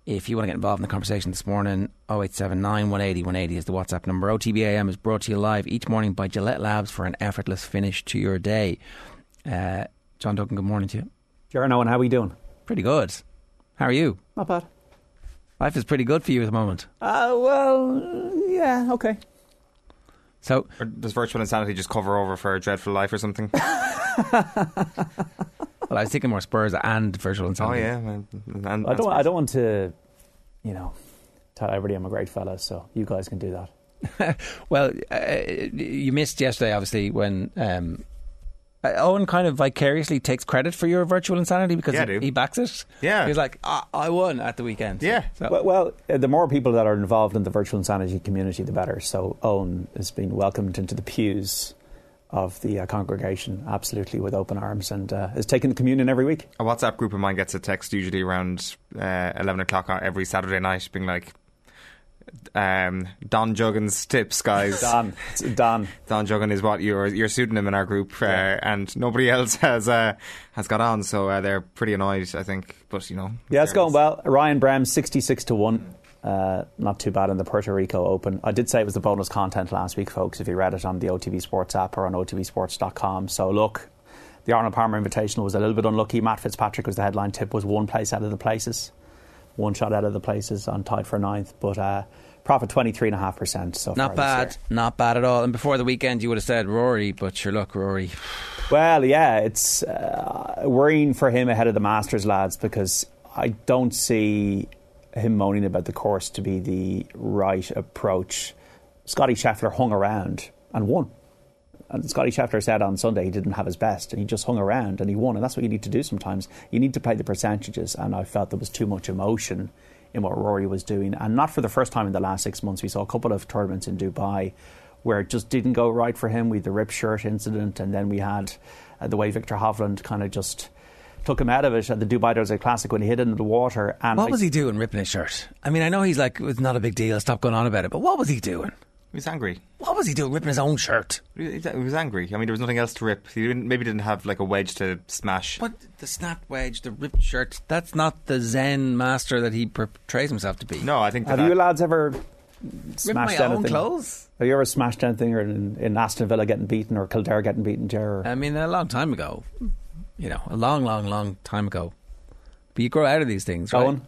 if you want to get involved in the conversation this morning, 0879 180 180 is the WhatsApp number. OTBAM is brought to you live each morning by Gillette Labs for an effortless finish to your day. Uh, John Duggan, good morning to you. Jarno, and how are we doing? Pretty good. How are you? Not bad. Life is pretty good for you at the moment. Uh, well, yeah, okay. So, or does virtual insanity just cover over for a dreadful life or something? well, I was thinking more Spurs and virtual insanity. Oh yeah, and, and I don't. I don't want to, you know, tell everybody I'm a great fella. So you guys can do that. well, uh, you missed yesterday, obviously, when um, uh, Eoin kind of vicariously takes credit for your virtual insanity because yeah, he, he, backs it. Yeah, he's like, I, I won at the weekend. Yeah. So. Well, well, uh, the more people that are involved in the virtual insanity community, the better. So Eoin has been welcomed into the pews of the uh, congregation absolutely with open arms and uh, is taking the communion every week. A WhatsApp group of mine gets a text usually around uh, 11 o'clock every Saturday night being like, um, Don Juggins tips, guys. Don, Don, Don Juggin is what your your pseudonym in our group, uh, yeah. and nobody else has uh, has got on, so uh, they're pretty annoyed, I think. But you know, yeah, it's going well. Ryan Brehm, sixty-six to one. Uh, not too bad in the Puerto Rico Open. I did say it was the bonus content last week, folks. If you read it on the OTB Sports app or on OTBSports.com. So look, the Arnold Palmer Invitational was a little bit unlucky. Matt Fitzpatrick was the headline tip. Was one place out of the places one shot out of the places on tied for ninth, but uh, profit 23.5% so Not bad, not bad at all. And before the weekend, you would have said Rory, but sure, look, Rory. Well, yeah, it's uh, worrying for him ahead of the Masters, lads, because I don't see him moaning about the course to be the right approach. Scotty Scheffler hung around and won. And Scotty Scheffler said on Sunday he didn't have his best and he just hung around and he won. And that's what you need to do sometimes. You need to play the percentages. And I felt there was too much emotion in what Rory was doing. And not for the first time in the last six months. We saw a couple of tournaments in Dubai where it just didn't go right for him. We had the rip shirt incident, and then we had uh, the way Viktor Hovland kind of just took him out of it at the Dubai Desert Classic when he hit into the water. And What I- was he doing ripping his shirt? I mean, I know he's like, it's not a big deal, stop going on about it, but what was he doing? He was angry. What was he doing ripping his own shirt? He he was angry. I mean, there was nothing else to rip. He didn't, maybe didn't have like a wedge to smash. What? The snap wedge, the ripped shirt, that's not the Zen master that he portrays himself to be. No, I think that Have you lads ever smashed my anything? own clothes? Have you ever smashed anything or in, in Aston Villa getting beaten or Kildare getting beaten, Ger? I mean, a long time ago. You know, a long, long, long time ago. But you grow out of these things, right? Eoin?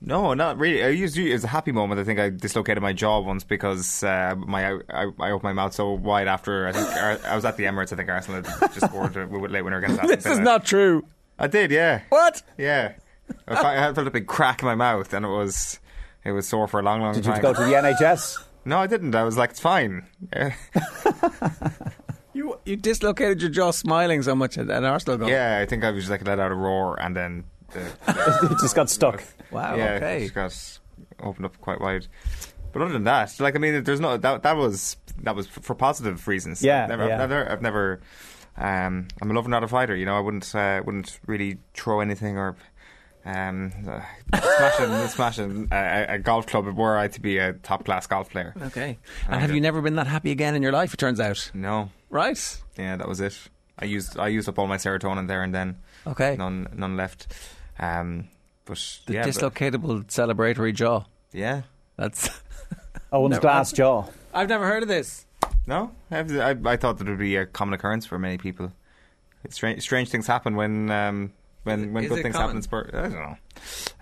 No, not really. I used it was a happy moment. I think I dislocated my jaw once because uh, my I, I opened my mouth so wide after I think Ar- I was at the Emirates. I think Arsenal had just scored a late winner against Aston This is not true. I did, yeah, What? yeah. I fi- felt a big crack in my mouth, and it was it was sore for a long, long time. Did you go to the NHS? no, I didn't. I was like, it's fine. Yeah, You you dislocated your jaw smiling so much at, at Arsenal goal. yeah. I think I was just like let out a roar, and then the, it just got stuck. Wow, yeah, okay. it just got opened up quite wide. But other than that, like I mean, there's no that that was that was for positive reasons. Yeah, never, yeah. I've never, I've never. Um, I'm a lover, not a fighter. You know, I wouldn't uh, wouldn't really throw anything or um, uh, smashing smashing a, a golf club were I to be a top class golf player. Okay. And have you never been that happy again in your life, it turns out? No, Right. yeah, that was it. I used I used up all my serotonin there and then. Okay. None none left. Um, but The yeah, but- dislocatable celebratory jaw. yeah. That's. Eoin's No, glass jaw. I've never heard of this. No, I, I, I thought that it would be a common occurrence for many people. It's strange, strange things happen when um, when when Is good things common? happen in sport. I don't know.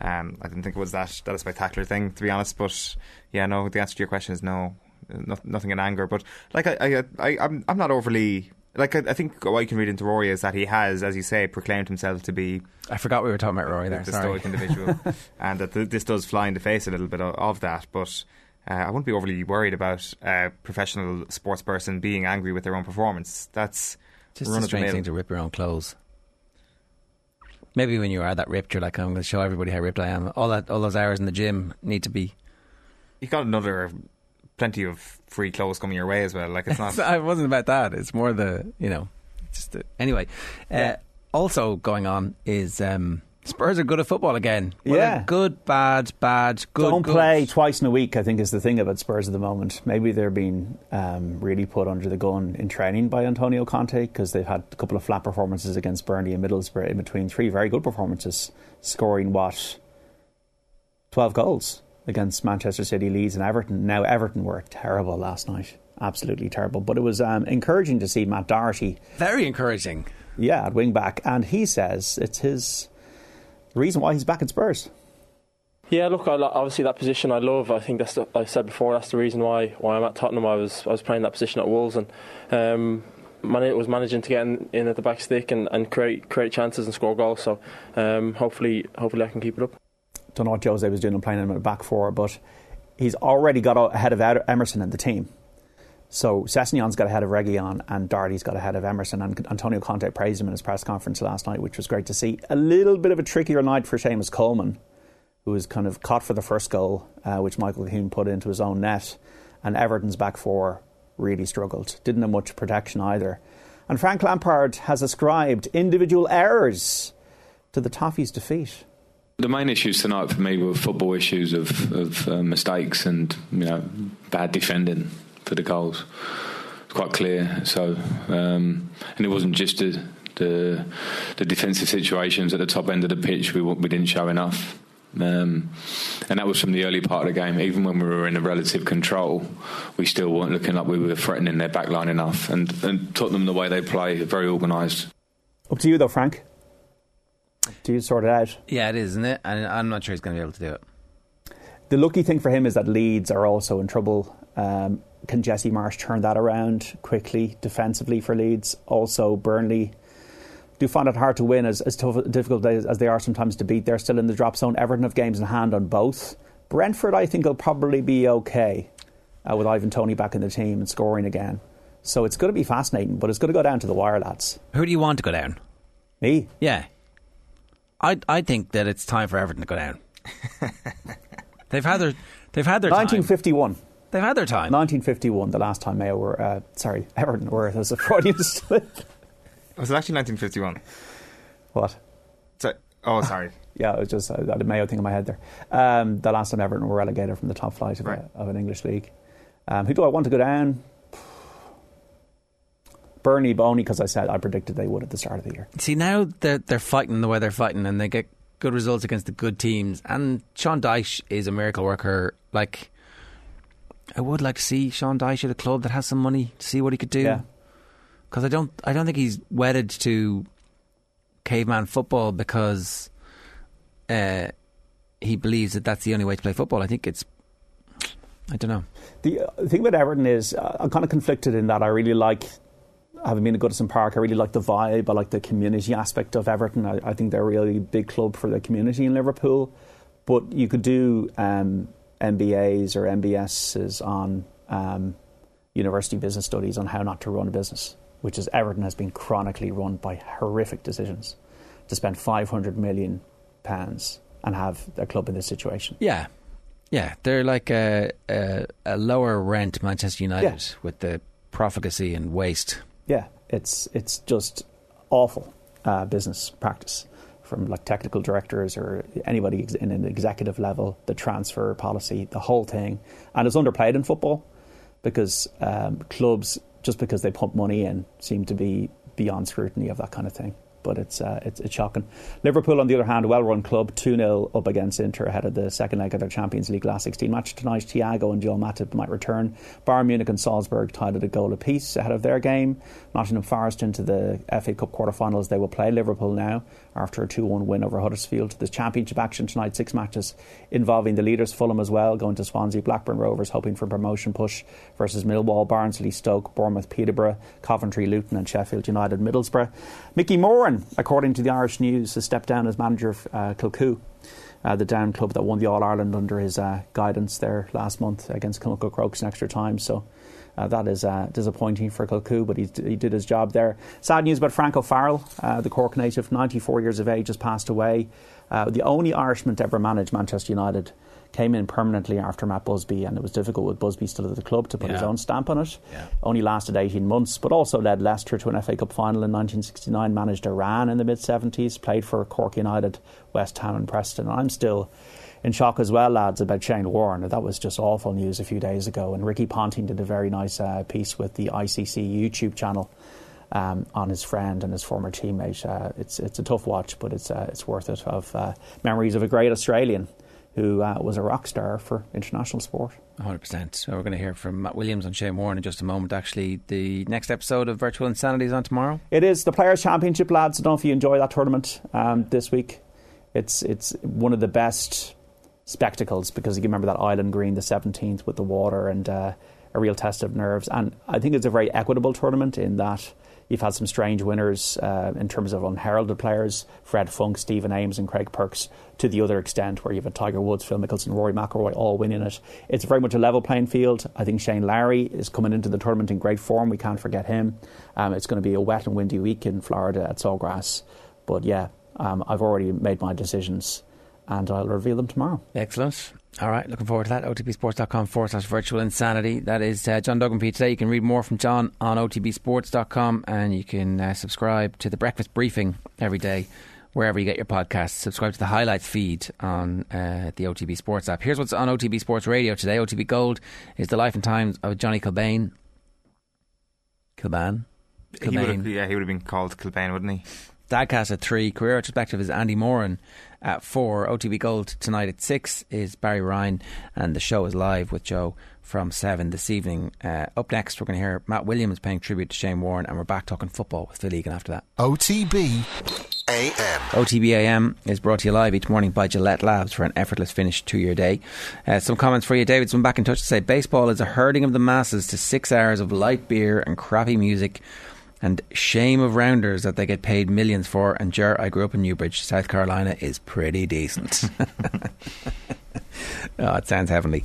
Um, I didn't think it was that that a spectacular thing, to be honest. But yeah, no. The answer to your question is no. No, nothing in anger, but like I, I, I I'm, I'm not overly like I, I think what you can read into Rory is that he has, as you say, proclaimed himself to be I forgot we were talking about Rory there. the Sorry. stoic individual, and that th- this does fly in the face a little bit of, of that. But uh, I wouldn't be overly worried about a professional sports person being angry with their own performance. That's Just a strange thing to rip your own clothes. Maybe when you are that ripped, you're like, I'm going to show everybody how ripped I am. All that, all those hours in the gym need to be. You got another plenty of free clothes coming your way as well. Like it's not. it wasn't about that. It's more the, you know, just the, anyway. Uh, also going on is um, Spurs are good at football again. Well, Yeah. good, bad, bad, good. Don't good. play twice in a week, I think, is the thing about Spurs at the moment. Maybe they're being um, really put under the gun in training by Antonio Conte because they've had a couple of flat performances against Burnley and Middlesbrough in between three very good performances, scoring what? 12 goals against Manchester City, Leeds, and Everton. Now, Everton were terrible last night. Absolutely terrible. But it was um, encouraging to see Matt Doherty, Very encouraging. yeah, at wing back. And he says it's his the reason why he's back at Spurs. Yeah, look, I, obviously that position I love. I think that's the, like I said before. That's the reason why why I'm at Tottenham. I was I was playing that position at Wolves and um, man, was managing to get in, in at the back stick and, and create create chances and score goals. So um, hopefully hopefully I can keep it up. don't know what Jose was doing and playing him at back four, but he's already got ahead of Emerson in the team. So Sessegnon's got ahead of Reguilon and Doherty's got ahead of Emerson. And Antonio Conte praised him in his press conference last night, which was great to see. A little bit of a trickier night for Seamus Coleman, who was kind of caught for the first goal, uh, which Michael Keane put into his own net. And Everton's back four really struggled. Didn't have much protection either. And Frank Lampard has ascribed individual errors to the Toffees' defeat. The main issues tonight for me were football issues of, of uh, mistakes and you know bad defending for the goals. It's quite clear. So, um, and it wasn't just the, the the defensive situations at the top end of the pitch. We we didn't show enough. Um, and that was from the early part of the game. Even when we were in a relative control, we still weren't looking like we were threatening their back line enough. And, and Tottenham, the way they play, very organised. Up to you, though, Frank. Do you sort it out? Yeah, it is, isn't it? And I'm not sure he's going to be able to do it. The lucky thing for him is that Leeds are also in trouble. Um, can Jesse Marsch turn that around quickly defensively for Leeds? Also, Burnley do find it hard to win, as, as tough, difficult as, they are sometimes to beat. They're still in the drop zone. Everton have games in hand on both. Brentford, I think, will probably be okay uh, with Ivan Toney back in the team and scoring again. So it's going to be fascinating, but it's going to go down to the wire, lads. Who do you want to go down? Me? Yeah. I I think that it's time for Everton to go down. they've had their they've had their time. 1951. They've had their time. 1951, the last time Mayo were, uh, sorry, Everton were. It was a Freudian slip. Was it actually 1951? What? So, oh, sorry. yeah, it was just I had a Mayo thing in my head there. Um, the last time Everton were relegated from the top flight of, Right. a, of an English league. Um, who do I want to go down? Burnley, but only because I said I predicted they would at the start of the year. See, now they're, they're fighting the way they're fighting and they get good results against the good teams. And Sean Dyche is a miracle worker. Like, I would like to see Sean Dyche at a club that has some money to see what he could do. Yeah. Because I don't, I don't think he's wedded to caveman football because uh, he believes that that's the only way to play football. I think it's, I don't know. The uh, thing about Everton is uh, I'm kind of conflicted in that I really like having been at Goodison Park. I really like the vibe. I like the community aspect of Everton. I, I think they're a really big club for the community in Liverpool. But you could do um, MBAs or MBSs on um, university business studies on how not to run a business, which is Everton has been chronically run by horrific decisions to spend 500 million pounds and have a club in this situation. Yeah, yeah, they're like a, a, a lower rent Manchester United Yeah. with the profligacy and waste. yeah, it's it's just awful uh, business practice from like technical directors or anybody in an executive level. The transfer policy, the whole thing, and it's underplayed in football because um, clubs just because they pump money in seem to be beyond scrutiny of that kind of thing. But it's, uh, it's it's shocking. Liverpool, on the other hand, a well-run club, two 0 up against Inter ahead of the second leg of their Champions League last 16 match tonight. Thiago and Joel Matip might return. Bayern Munich and Salzburg tied at a goal apiece ahead of their game. Nottingham Forest into the FA Cup quarter-finals. They will play Liverpool now after a 2-1 win over Huddersfield. There's championship action tonight, six matches involving the leaders Fulham as well, going to Swansea, Blackburn Rovers hoping for promotion push versus Millwall, Barnsley, Stoke, Bournemouth, Peterborough, Coventry, Luton and Sheffield United, Middlesbrough. Mickey Moran, according to the Irish News, has stepped down as manager of uh, Kilcoo. Uh, the down club that won the All Ireland under his uh, guidance there last month against Kilmacud Crokes in extra time. So uh, that is uh, disappointing for Kilcoo, but he's, he did his job there. Sad news about Frank O'Farrell, uh, the Cork native, 94 years of age, has passed away. Uh, the only Irishman to ever manage Manchester United came in permanently after Matt Busby, and it was difficult with Busby still at the club to put his own stamp on it. Only lasted 18 months, but also led Leicester to an FA Cup final in 1969, managed Iran in the mid 70s, played for Cork United, West Ham, and Preston. I'm still in shock as well, lads, about Shane Warne. That was just awful news a few days ago. And Ricky Ponting did a very nice uh, piece with the ICC YouTube channel. Um, on his friend and his former teammate, uh, it's it's a tough watch, but it's uh, it's worth it. Of uh, memories of a great Australian who uh, was a rock star for international sport. 100%. So we're going to hear from Matt Williams on Shane Warne in just a moment. Actually, the next episode of Virtual Insanity is on tomorrow. It is the Players' Championship, lads. I don't know if you enjoy that tournament um, this week. It's it's one of the best spectacles because you remember that Island Green, the 17th, with the water and uh, a real test of nerves. And I think it's a very equitable tournament in that you've had some strange winners uh, in terms of unheralded players Fred Funk, Stephen Ames, and Craig Perks, to the other extent where you've had Tiger Woods, Phil Mickelson, Rory McIlroy all winning it. It's very much a level playing field. I think Shane Lowry is coming into the tournament in great form. We can't forget him. Um, it's going to be a wet and windy week in Florida at Sawgrass. But yeah, um, I've already made my decisions and I'll reveal them tomorrow. Excellent. All right, looking forward to that. OTBsports.com forward slash virtual insanity. That is uh, John Duggan for you today. You can read more from John on OTBsports.com and you can uh, subscribe to the breakfast briefing every day wherever you get your podcasts. Subscribe to the highlights feed on uh, the OTB Sports app. Here's what's on OTB Sports Radio today. OTB Gold is the life and times of Johnny Kilbane. Kilban? He Kilbane. yeah, he would have been called Kilbane, wouldn't he? Dadcast at three. Career retrospective is Andy Moran at four. OTB Gold tonight at six is Barry Ryan, and the show is live with Joe from seven this evening. Uh, up next, we're going to hear Matt Williams paying tribute to Shane Warne, and we're back talking football with Phil Egan after that. OTB AM. OTB AM is brought to you live each morning by Gillette Labs for an effortless finish to your day. Uh, some comments for you. David's been back in touch to say baseball is a herding of the masses to six hours of light beer and crappy music. And shame of rounders that they get paid millions for. And Ger, I grew up in Newbridge, South Carolina is pretty decent. oh, it sounds heavenly.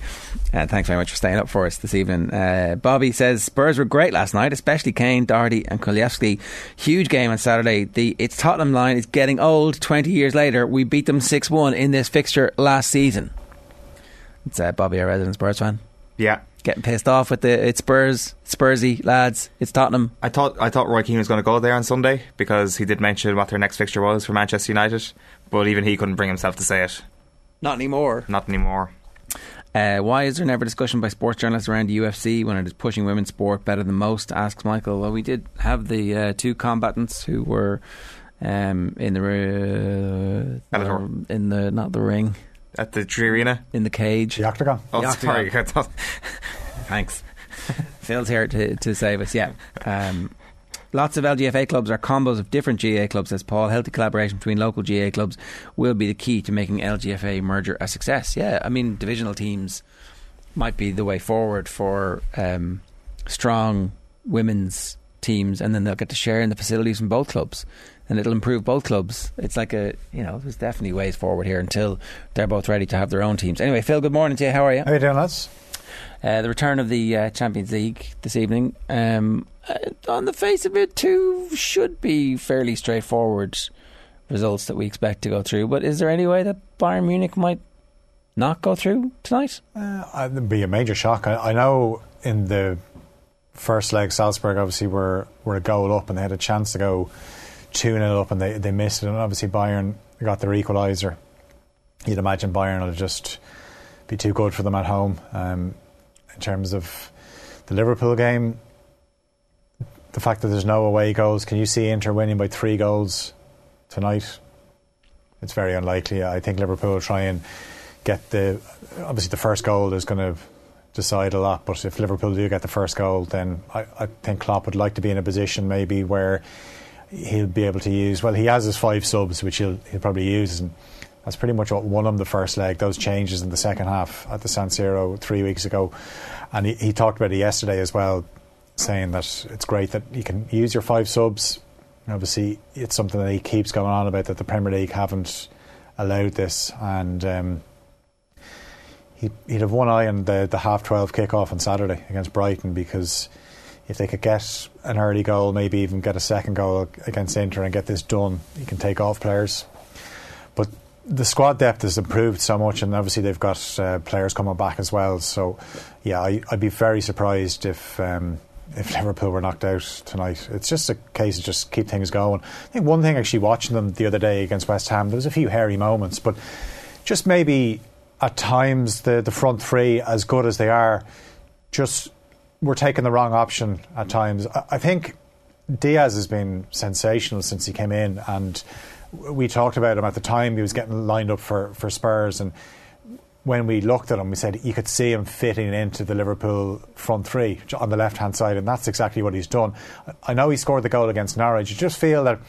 Uh, thanks very much for staying up for us this evening. Uh, Bobby says Spurs were great last night, especially Kane, Doherty, and Kulusevski. Huge game on Saturday. The it's Tottenham line is getting old. Twenty years later, we beat them six one in this fixture last season. It's uh, Bobby, a resident Spurs fan. Yeah. Getting pissed off with the it's Spurs, Spursy lads. It's Tottenham. I thought I thought Roy Keane was going to go there on Sunday because he did mention what their next fixture was for Manchester United, but even he couldn't bring himself to say it. Not anymore. Not anymore. Uh, why is there never discussion by sports journalists around the UFC when it is pushing women's sport better than most? Asks Michael. Well, we did have the uh, two combatants who were um, in the, uh, the in the not the ring at the tree arena in the cage, the octagon. Oh, The sorry. Thanks. Phil's here to, to save us. Yeah. Um, lots of LGFA clubs are combos of different GAA clubs, says Paul. Healthy collaboration between local GAA clubs will be the key to making LGFA merger a success. Yeah, I mean, divisional teams might be the way forward for um, strong women's teams, and then they'll get to share in the facilities from both clubs. And it'll improve both clubs. It's like a, you know, there's definitely ways forward here until they're both ready to have their own teams. Anyway, Phil, good morning to you. How are you? How you doing, lads? Uh, the return of the uh, Champions League this evening. Um, uh, on the face of it, two should be fairly straightforward results that we expect to go through. But is there any way that Bayern Munich might not go through tonight? Uh, it'd be a major shock. I, I know in the first leg, Salzburg obviously were, were a goal up and they had a chance to go 2 0 up and they, they missed it. And obviously, Bayern got their equaliser. You'd imagine Bayern will just be too good for them at home. Um, in terms of the Liverpool game, the fact that there's no away goals, can you see Inter winning by three goals tonight? It's very unlikely. I think Liverpool will try and get the. Obviously, the first goal is going to decide a lot, but if Liverpool do get the first goal, then I, I think Klopp would like to be in a position maybe where he'll be able to use. Well, he has his five subs, which he'll he'll probably use, and that's pretty much what won him the first leg. Those changes in the second half at the San Siro three weeks ago, and he, he talked about it yesterday as well, saying that it's great that you can use your five subs. Obviously, it's something that he keeps going on about that the Premier League haven't allowed this, and um, he, he'd have one eye on the, the half twelve kickoff on Saturday against Brighton because if they could get an early goal, maybe even get a second goal against Inter and get this done, you can take off players. But the squad depth has improved so much, and obviously they've got uh, players coming back as well. So, yeah, I, would be very surprised if um, if Liverpool were knocked out tonight. It's just a case of just keep things going. I think one thing actually watching them the other day against West Ham, there was a few hairy moments, but just maybe at times the the front three, as good as they are, just were taking the wrong option at times. I, I think Diaz has been sensational since he came in, and we talked about him at the time. He was getting lined up for, for Spurs, and when we looked at him, we said you could see him fitting into the Liverpool front three on the left hand side, and that's exactly what he's done. I know he scored the goal against Norwich. You just feel that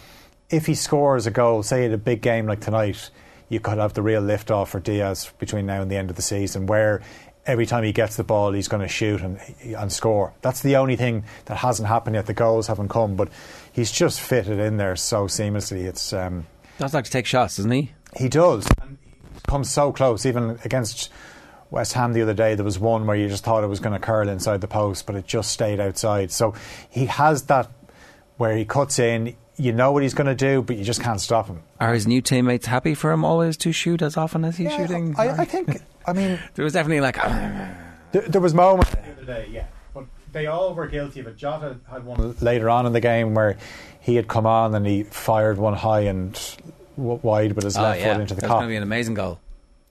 if he scores a goal, say at a big game like tonight, you could have the real lift off for Diaz between now and the end of the season, where every time he gets the ball, he's going to shoot and, and score. That's the only thing that hasn't happened yet. The goals haven't come, but he's just fitted in there so seamlessly. It's um, does like to take shots, doesn't he? He does. And he comes so close, even against West Ham the other day. There was one where you just thought it was going to curl inside the post, but it just stayed outside. So he has that where he cuts in. You know what he's going to do, but you just can't stop him. Are his new teammates happy for him always to shoot as often as he's yeah, shooting? I, I think. I mean, there was definitely like. there, there, was moments the other day, yeah, but they all were guilty of it. Jota had one later on in the game where he had come on and he fired one high and w- wide with his oh, left yeah. foot into the That's cup. going to be an amazing goal.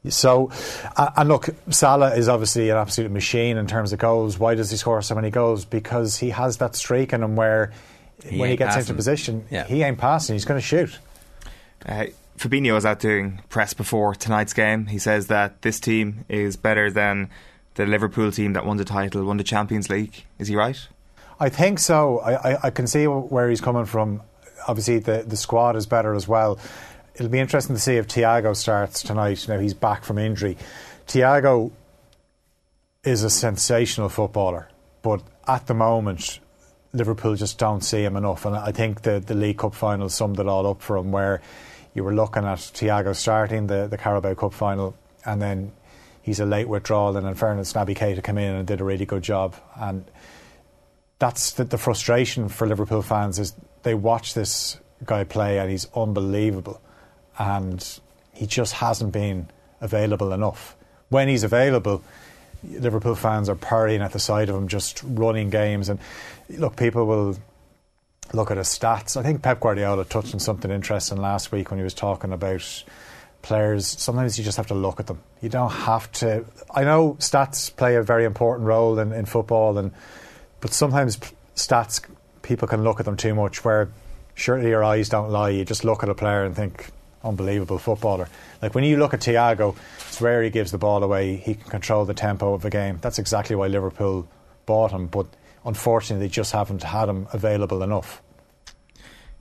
So, uh, and look, Salah is obviously an absolute machine in terms of goals. Why does he score so many goals? Because he has that streak in him where He when he gets passing. into position, Yeah. he ain't passing. He's going to shoot. Uh, Fabinho was out doing press before tonight's game. He says that this team is better than the Liverpool team that won the title, won the Champions League. Is he right? I think so. I, I, I can see where he's coming from. Obviously, the, the squad is better as well. It'll be interesting to see if Thiago starts tonight. Now he's back from injury. Thiago is a sensational footballer, but at the moment, Liverpool just don't see him enough. And I think the, the League Cup final summed it all up for him, where you were looking at Thiago starting the, the Carabao Cup final, and then he's a late withdrawal. And in fairness, Naby Keita came in and did a really good job. And that's the, the frustration for Liverpool fans is they watch this guy play and he's unbelievable, and he just hasn't been available enough. When he's available, Liverpool fans are purring at the sight of him, just running games. And look, people will look at his stats. I think Pep Guardiola touched on something interesting last week when he was talking about players. Sometimes you just have to look at them. You don't have to. I know stats play a very important role in, in football, and but sometimes stats people can look at them too much. Where surely your eyes don't lie. You just look at a player and think, unbelievable footballer. Like when you look at Thiago, it's rare he gives the ball away. He can control the tempo of a game. That's exactly why Liverpool bought him. But unfortunately, they just haven't had him available enough.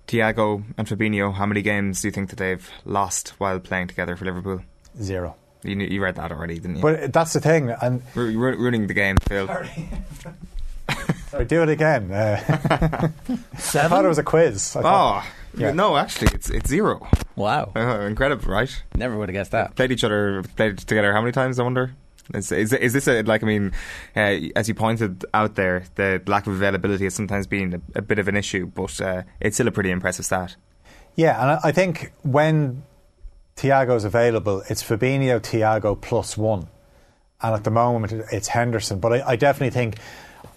Thiago and Fabinho, how many games do you think that they've lost while playing together for Liverpool? Zero. You, knew, you read that already, didn't you? But that's the thing, and Ru- ru- ruining the game, Phil. Sorry, do it again. Uh, I thought it was a quiz. I Oh, yeah. no, actually, it's it's zero. Wow, uh, incredible, right? Never would have guessed that. Played each other, played together. How many times? I wonder. Is, is, is this a, like I mean, uh, as you pointed out there, the lack of availability has sometimes been a, a bit of an issue, but uh, it's still a pretty impressive stat. Yeah, and I- think when Thiago's available, it's Fabinho, Thiago plus one. And at the moment, it's Henderson. But I, I definitely think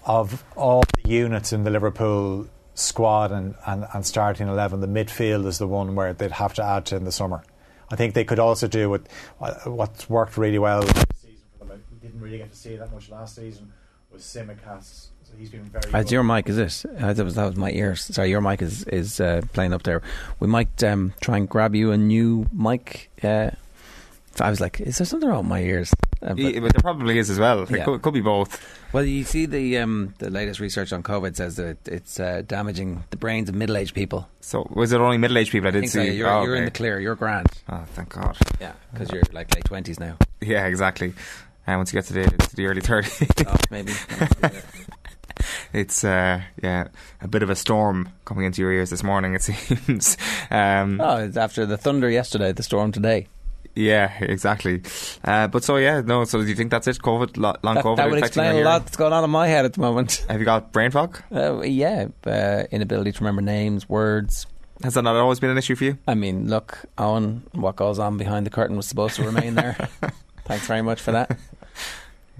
of all the units in the Liverpool squad and, and, and starting 11, the midfield is the one where they'd have to add to in the summer. I think they could also do with what's worked really well this season for them. We didn't really get to see that much last season was Tsimikas. So he's been very It's your mic, is it? Uh, that was that was my ears. Sorry, your mic is is uh, playing up there. We might um, try and grab you a new mic. Uh, I was like, is there something wrong with my ears? Uh, Yeah, but there probably is as well. It Yeah. could, could be both. Well, you see, the um, the latest research on COVID says that it's uh, damaging the brains of middle aged people. So was it only middle aged people? I I did think so, see. yeah, you're, oh, you're in the clear. You're grand. Oh, thank God. Yeah, because you're like late twenties now. Yeah, exactly. And once you get to the, to the early 30s, Oh, maybe. it's uh, yeah a bit of a storm coming into your ears this morning. It seems. Um, Oh, it's after the thunder yesterday, the storm today. Yeah, exactly. Uh, but so yeah, no. So do you think that's it? COVID, long That, COVID. that would explain a lot that's going on in my head at the moment. Have you got brain fog? Uh, yeah, uh, inability to remember names, words. Has that not always been an issue for you? I mean, look, Eoin, what goes on behind the curtain was supposed to remain there. Thanks very much for that.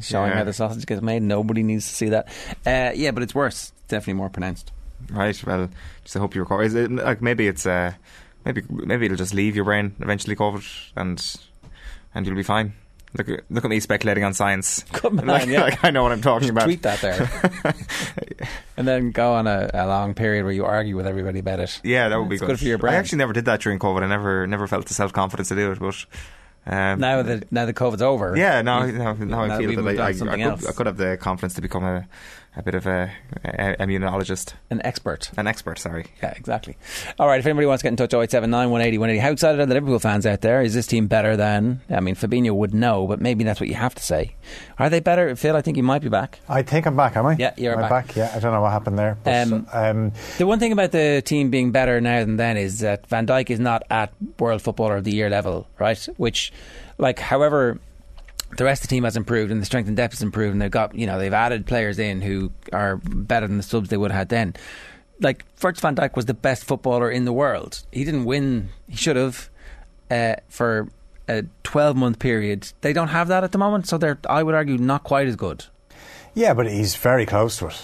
Showing Yeah. how the sausage gets made. Nobody needs to see that. Uh, yeah, but it's worse. Definitely more pronounced. Right. Well, just I hope you recover. Is it like maybe it's uh, maybe maybe it'll just leave your brain eventually, COVID, and and you'll be fine. Look, at- look at me speculating on science. Good man, like, yeah. like I know what I'm talking about. Tweet that there. and then go on a, a long period where you argue with everybody about it. Yeah, that would be It's good. good for your brain. I actually never did that during COVID. I never never felt the self confidence to do it, but. Um, Now that now the COVID's over. Yeah, now, now, now I feel that I, I, I, could, I could have the confidence to become a, a bit of a, a immunologist. An expert. An expert, sorry. Yeah, exactly. All right, if anybody wants to get in touch, 0879 180 180. How excited are the Liverpool fans out there? Is this team better than. I mean, Fabinho would know, but maybe that's what you have to say. Are they better? Phil, I think you might be back. I think I'm back, am I? Yeah, you're Am I back. Yeah, I don't know what happened there. But, Um, um, The one thing about the team being better now than then is that Van Dijk is not at World Footballer of the Year level, right? Which, like, however, the rest of the team has improved and the strength and depth has improved, and they've got you know they've added players in who are better than the subs they would have had then. Like Virgil van Dijk was the best footballer in the world. He didn't win. He should have uh, for a twelve month period. They don't have that at the moment, so they're I would argue not quite as good. Yeah, but he's very close to it.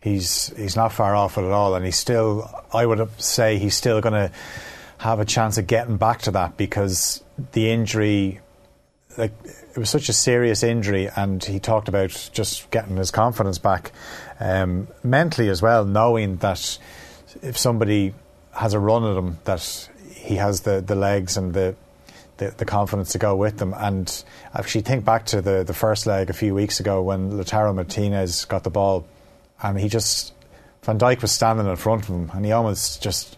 He's he's not far off it at all, and he's still. I would say he's still going to have a chance of getting back to that because the injury, like it was such a serious injury, and he talked about just getting his confidence back um, mentally as well, knowing that if somebody has a run at him, that he has the, the legs and the the, the confidence to go with them. And actually, think back to the, the first leg a few weeks ago when Lautaro Martinez got the ball, and he just Van Dijk was standing in front of him, and he almost just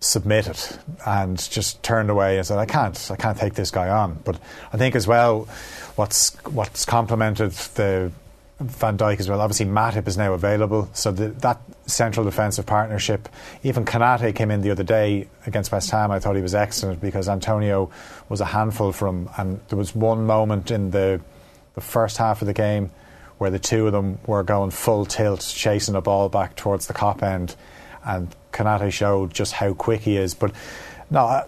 submitted and just turned away and said, "I can't, I can't take this guy on." But I think as well, what's what's complemented the Van Dijk as well. Obviously, Matip is now available, so the, that central defensive partnership. Even Konaté came in the other day against West Ham. I thought he was excellent because Antonio was a handful from, and there was one moment in the the first half of the game where the two of them were going full tilt, chasing a ball back towards the Kop end, and Konaté showed just how quick he is. But No,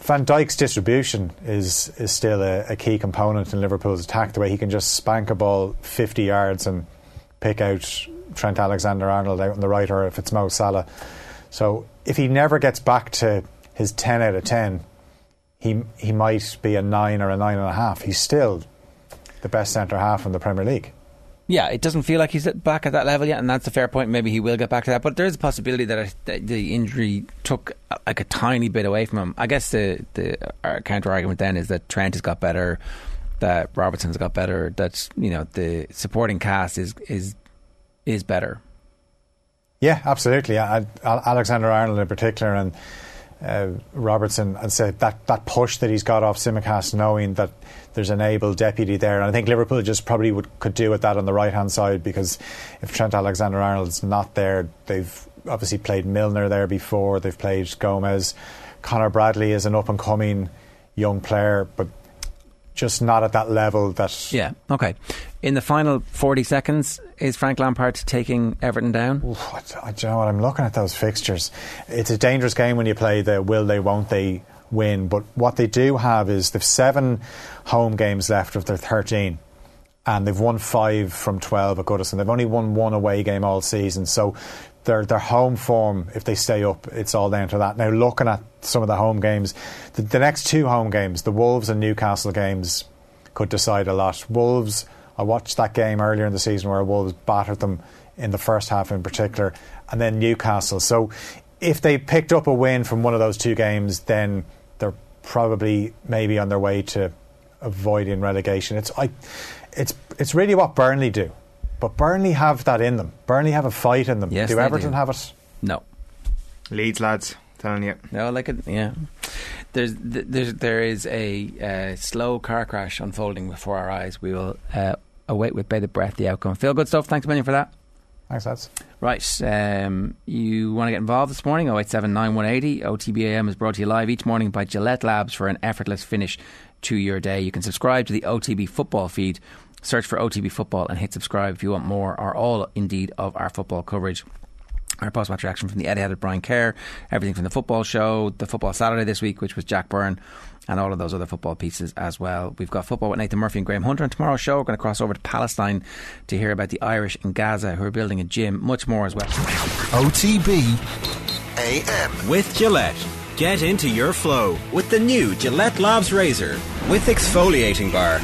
Van Dijk's distribution is is still a, a, key component in Liverpool's attack. The way he can just spank a ball 50 yards and pick out Trent Alexander-Arnold out on the right, or if it's Mo Salah. So if he never gets back to his 10 out of 10, he he might be a nine or a nine and a half. He's still the best centre half in the Premier League yeah, it doesn't feel like he's back at that level yet, and that's a fair point. Maybe he will get back to that, but there is a possibility that, the injury took uh, like a tiny bit away from him. I guess the the uh, counter argument then is that Trent has got better, that Robertson's got better, that you know the supporting cast is is is better. Yeah, absolutely. Alexander Arnold in particular, and uh, Robertson, and said that that push that he's got off Tsimikas, knowing that there's an able deputy there. And I think Liverpool just probably would, could do with that on the right hand side because if Trent Alexander Arnold's not there, they've obviously played Milner there before, they've played Gomez. Conor Bradley is an up and coming young player, but just not at that level that. Yeah, okay. In the final 40 seconds, is Frank Lampard taking Everton down? Oof, I, I, you know what? I'm looking at those fixtures. It's a dangerous game when you play the will they, won't they win. But what they do have is they've seven home games left of their 13 and they've won five from 12 at Goodison. They've only won one away game all season. So their their home form, if they stay up, it's all down to that. Now, looking at some of the home games, the, the next two home games, the Wolves and Newcastle games, could decide a lot. Wolves, I watched that game earlier in the season where Wolves battered them in the first half in particular, and then Newcastle. So if they picked up a win from one of those two games, then they're probably maybe on their way to avoiding relegation. It's I, it's it's really what Burnley do, but Burnley have that in them. Burnley have a fight in them. Yes, do Everton do. have it? No. Leeds lads, telling you. No, like it. Yeah. There's there's there is a uh, slow car crash unfolding before our eyes. We will uh, await with bated breath the outcome. Feel good stuff. Thanks a million for that. Thanks, lads. Right. Um, you want to get involved this morning? 087 9180. OTBAM is brought to you live each morning by Gillette Labs for an effortless finish to your day. You can subscribe to the OTB football feed. Search for OTB football and hit subscribe if you want more or all, indeed, of our football coverage our post match reaction from the Etihad at Brian Kerr, everything from the football show, the football Saturday this week, which was Jack Byrne, and all of those other football pieces as well. We've got football with Nathan Murphy and Graham Hunter. And tomorrow's show, we're going to cross over to Palestine to hear about the Irish in Gaza who are building a gym, much more as well. OTB AM. With Gillette. Get into your flow with the new Gillette Labs Razor with exfoliating bar.